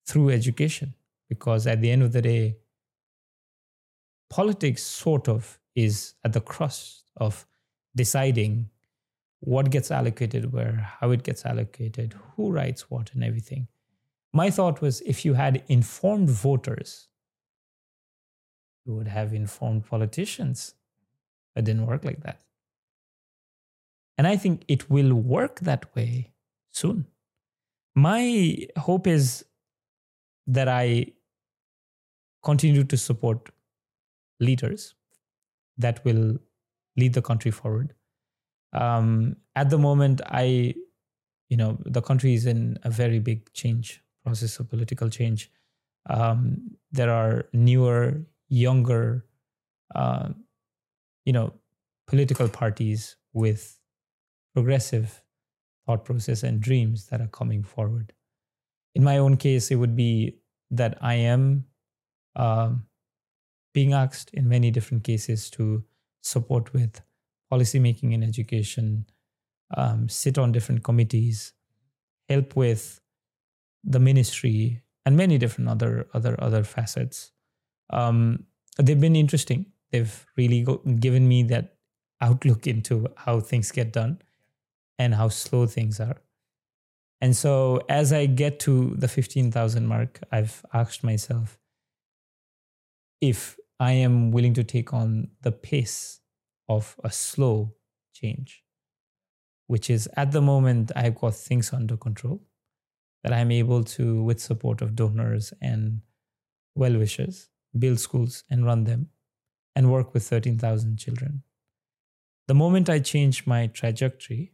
through education. Because at the end of the day, politics sort of is at the crust of deciding what gets allocated where, how it gets allocated, who writes what, and everything. My thought was if you had informed voters, you would have informed politicians. It didn't work like that. And I think it will work that way soon. My hope is that I continue to support leaders that will lead the country forward. Um, at the moment, I, you know, the country is in a very big change process of political change. Um, there are newer, younger, uh, you know, political parties with progressive thought process and dreams that are coming forward. In my own case, it would be that I am um, being asked in many different cases to support with policymaking in education, um, sit on different committees, help with the ministry, and many different other other other facets. Um, they've been interesting. They've really go- given me that outlook into how things get done and how slow things are. And so, as I get to the 15,000 mark, I've asked myself if I am willing to take on the pace of a slow change, which is at the moment, I've got things under control that I'm able to, with support of donors and well wishers, build schools and run them and work with 13,000 children. The moment I change my trajectory,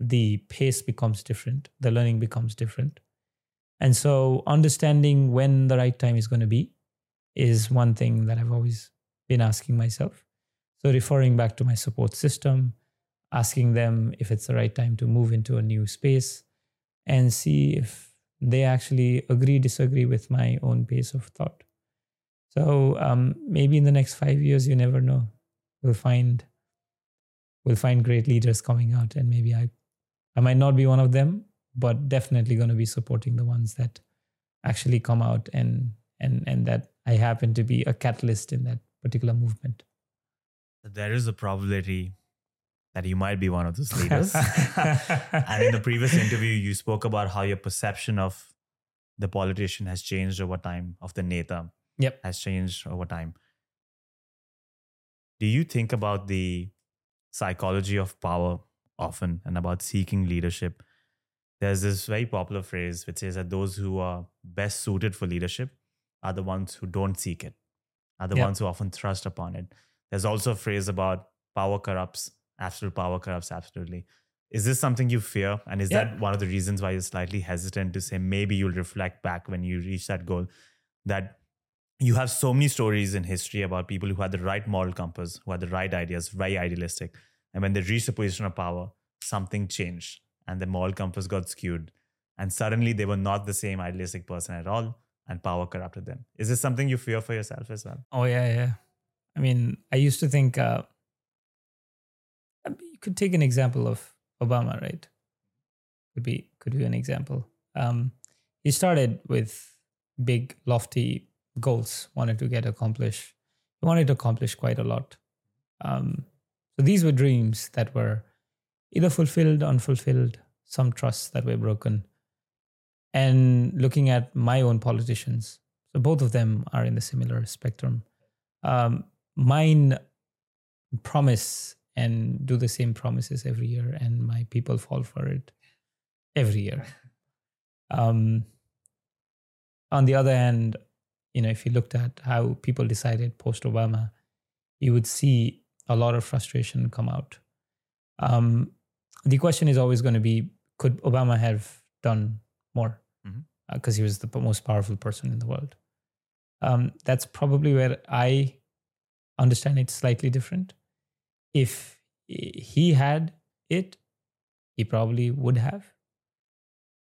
the pace becomes different, the learning becomes different. And so, understanding when the right time is going to be is one thing that I've always been asking myself. So, referring back to my support system, asking them if it's the right time to move into a new space and see if they actually agree, disagree with my own pace of thought. So, um, maybe in the next five years, you never know. We'll find we'll find great leaders coming out and maybe i i might not be one of them but definitely going to be supporting the ones that actually come out and and and that i happen to be a catalyst in that particular movement There is a probability that you might be one of those leaders. [laughs] and in the previous interview, you spoke about how your perception of the politician has changed over time, of the neta Yep. has changed over time. Do you think about the psychology of power often and about seeking leadership? There's this very popular phrase which says that those who are best suited for leadership are the ones who don't seek it, are the Yep. ones who often thrust upon it. There's also a phrase about power corrupts, absolute power corrupts absolutely. Is this something you fear? And is that one of the reasons why you're slightly hesitant to say maybe you'll reflect back when you reach that goal? That you have so many stories in history about people who had the right moral compass, who had the right ideas, very idealistic. And when they reached a position of power, something changed and the moral compass got skewed. And suddenly they were not the same idealistic person at all, and power corrupted them. Is this something you fear for yourself as well? oh yeah yeah i mean i used to think uh you could take an example of obama right could be could be an example um he started with big lofty goals wanted to get accomplished he wanted to accomplish quite a lot um so these were dreams that were either fulfilled or unfulfilled some trusts that were broken and looking at my own politicians. So both of them are in the similar spectrum. Um mine promise and do the same promises every year and my people fall for it every year. Um, on the other hand you know if you looked at how people decided post obama you would see a lot of frustration come out. Um, the question is always going to be could obama have done more? Because he was the most powerful person in the world. Um, that's probably where i understand it slightly different. If he had it, he probably would have.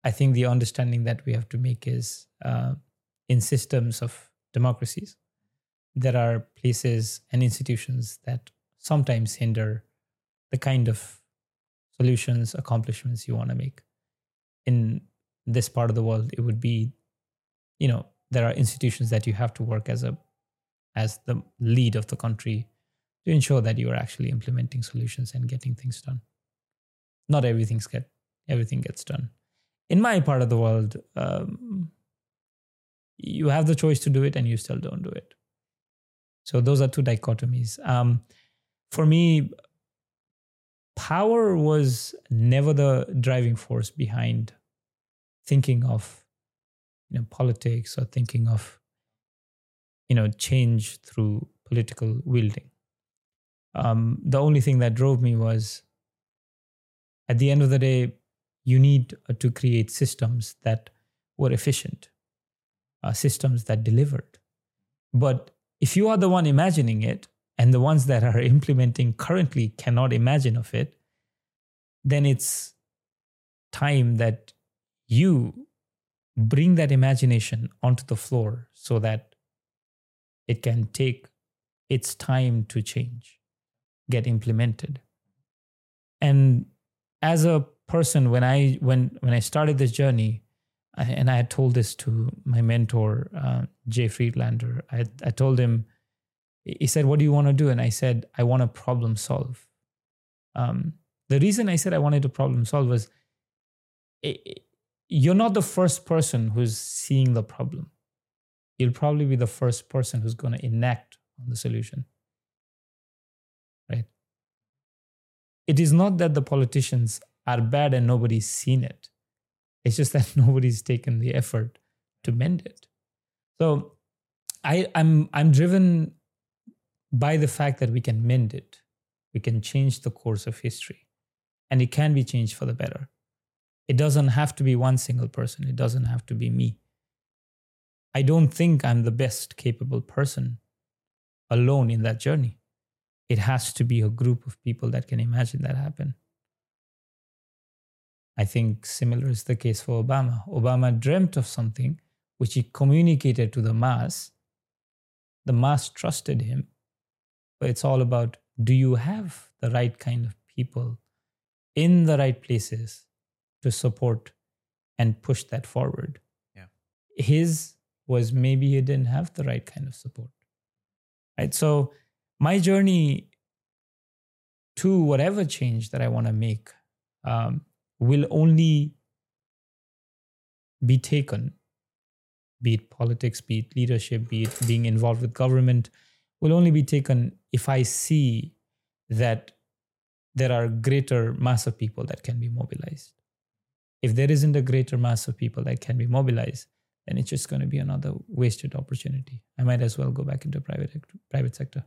I think the understanding that we have to make is uh, in systems of democracies, there are places and institutions that sometimes hinder the kind of solutions, accomplishments you want to make. In this part of the world, it would be, you know, there are institutions that you have to work as a as the lead of the country to ensure that you are actually implementing solutions and getting things done. Not everything's get everything gets done. In my part of the world, um, you have the choice to do it and you still don't do it. So those are two dichotomies. Um, for me, power was never the driving force behind thinking of you know politics or thinking of you know change through political wielding um, the only thing that drove me was at the end of the day you need to create systems that were efficient, uh, systems that delivered. But if you are the one imagining it and the ones that are [laughs] implementing currently cannot imagine of it, then it's time that you bring that imagination onto the floor so that it can take its time to change, get implemented. And as a person, when I when when I started this journey, I, and I had told this to my mentor uh, Jay Friedlander, I I told him, he said, "What do you want to do?" And I said, "I want to problem solve." Um, the reason I said I wanted to problem solve was, it, you're not the first person who's seeing the problem. You'll probably be the first person who's going to enact on the solution. Right? It is not that the politicians are bad and nobody's seen it. It's just [laughs] that nobody's taken the effort to mend it. So I, I'm I'm driven by the fact that we can mend it. We can change the course of history. And it can be changed for the better. It doesn't have to be one single person. It doesn't have to be me. I don't think I'm the best capable person alone in that journey. It has to be a group of people that can imagine that happen. I think similar is the case for Obama. Obama dreamt of something which he communicated to the mass. The mass trusted him. But it's all about do you have the right kind of people in the right places to support and push that forward? Yeah. His was maybe he didn't have the right kind of support. Right. So my journey to whatever change that I want to make um, will only be taken, be it politics, be it leadership, be it being involved with government, will only be taken if I see that there are greater mass of people that can be mobilized. If there isn't a greater mass of people that can be mobilized, then it's just going to be another wasted opportunity. I might as well go back into private private sector.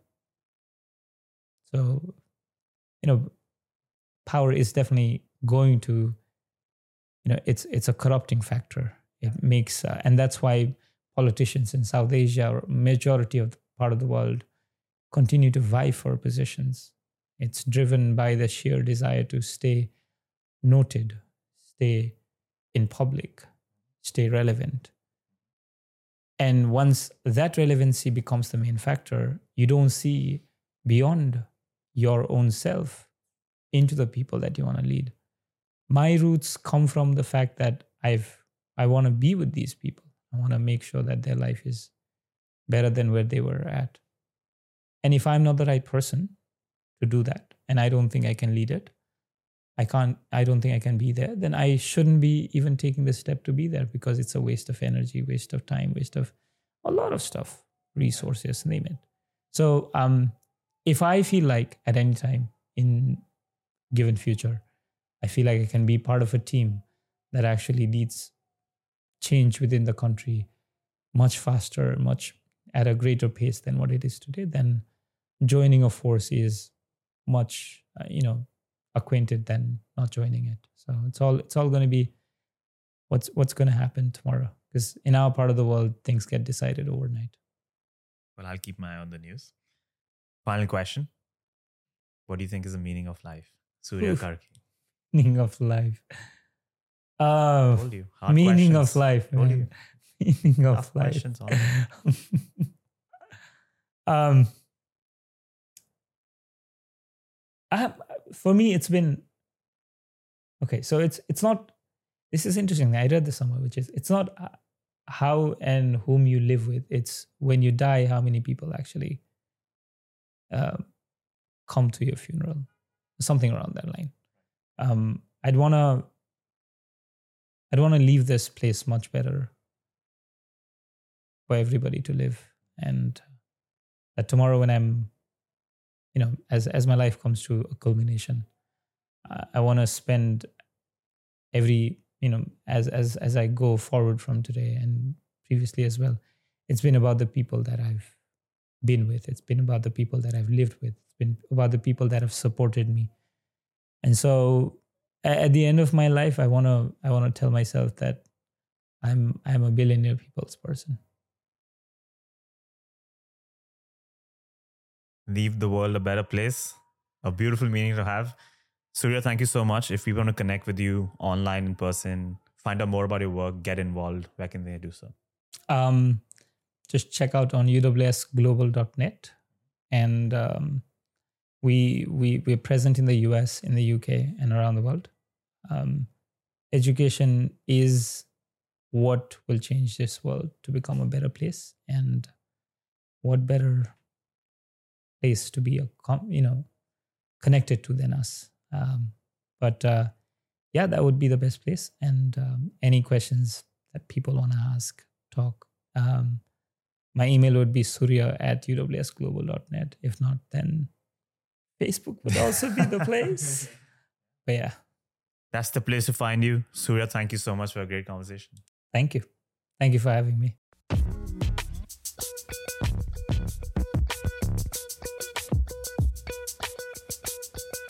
So, you know, power is definitely going to, you know, it's it's a corrupting factor. It makes, uh, and that's why politicians in South Asia or majority of the part of the world continue to vie for positions. It's driven by the sheer desire to stay noted, stay in public, stay relevant. And once that relevancy becomes the main factor, you don't see beyond your own self into the people that you want to lead. My roots come from the fact that I've I want to be with these people. I want to make sure that their life is better than where they were at. And if I'm not the right person to do that, and I don't think I can lead it, I can't, I don't think I can be there, then I shouldn't be even taking the step to be there because it's a waste of energy, waste of time, waste of a lot of stuff, resources, name it. So um, if I feel like at any time in given future, I feel like I can be part of a team that actually leads change within the country much faster, much at a greater pace than what it is today, then joining a force is much, uh, you know, acquainted than not joining it. So it's all it's all going to be what's what's going to happen tomorrow because in our part of the world things get decided overnight. Well, I'll keep my eye on the news. Final question. What do you think is the meaning of life? Surya Oof. Karki. [laughs] Meaning of life. Uh, Told you. Hard meaning questions. of life. Told man. you. Meaning of Tough life. questions. all. [laughs] um, I have, for me, it's been okay. So it's it's not. This is interesting. I read this somewhere, which is it's not uh, how and whom you live with. It's when you die, how many people actually uh, come to your funeral, something around that line. Um, I'd wanna. I'd want to leave this place much better for everybody to live, and that tomorrow when I'm, you know, as as my life comes to a culmination, I, I want to spend every you know as as as I go forward from today and previously as well. It's been about the people that I've been with. It's been about the people that I've lived with. It's been about the people that have supported me. And so at the end of my life, I wanna I wanna tell myself that I'm I'm a billionaire people's person. Leave the world a better place. A beautiful meaning to have. Surya, thank you so much. If people want to connect with you online, in person, find out more about your work, get involved, where can they do so? Um, just check out on uwsglobal.net, and um, we we we're present in the US, in the UK, and around the world. Um, education is what will change this world to become a better place, and what better place to be a you know connected to than us. Um, but uh, yeah, that would be the best place. And um, any questions that people want to ask, talk. Um, my email would be surya at uwsglobal.net. If not, then Facebook would also be the place. [laughs] But yeah, That's the place to find you. Surya, thank you so much for a great conversation. thank you. Thank you for having me.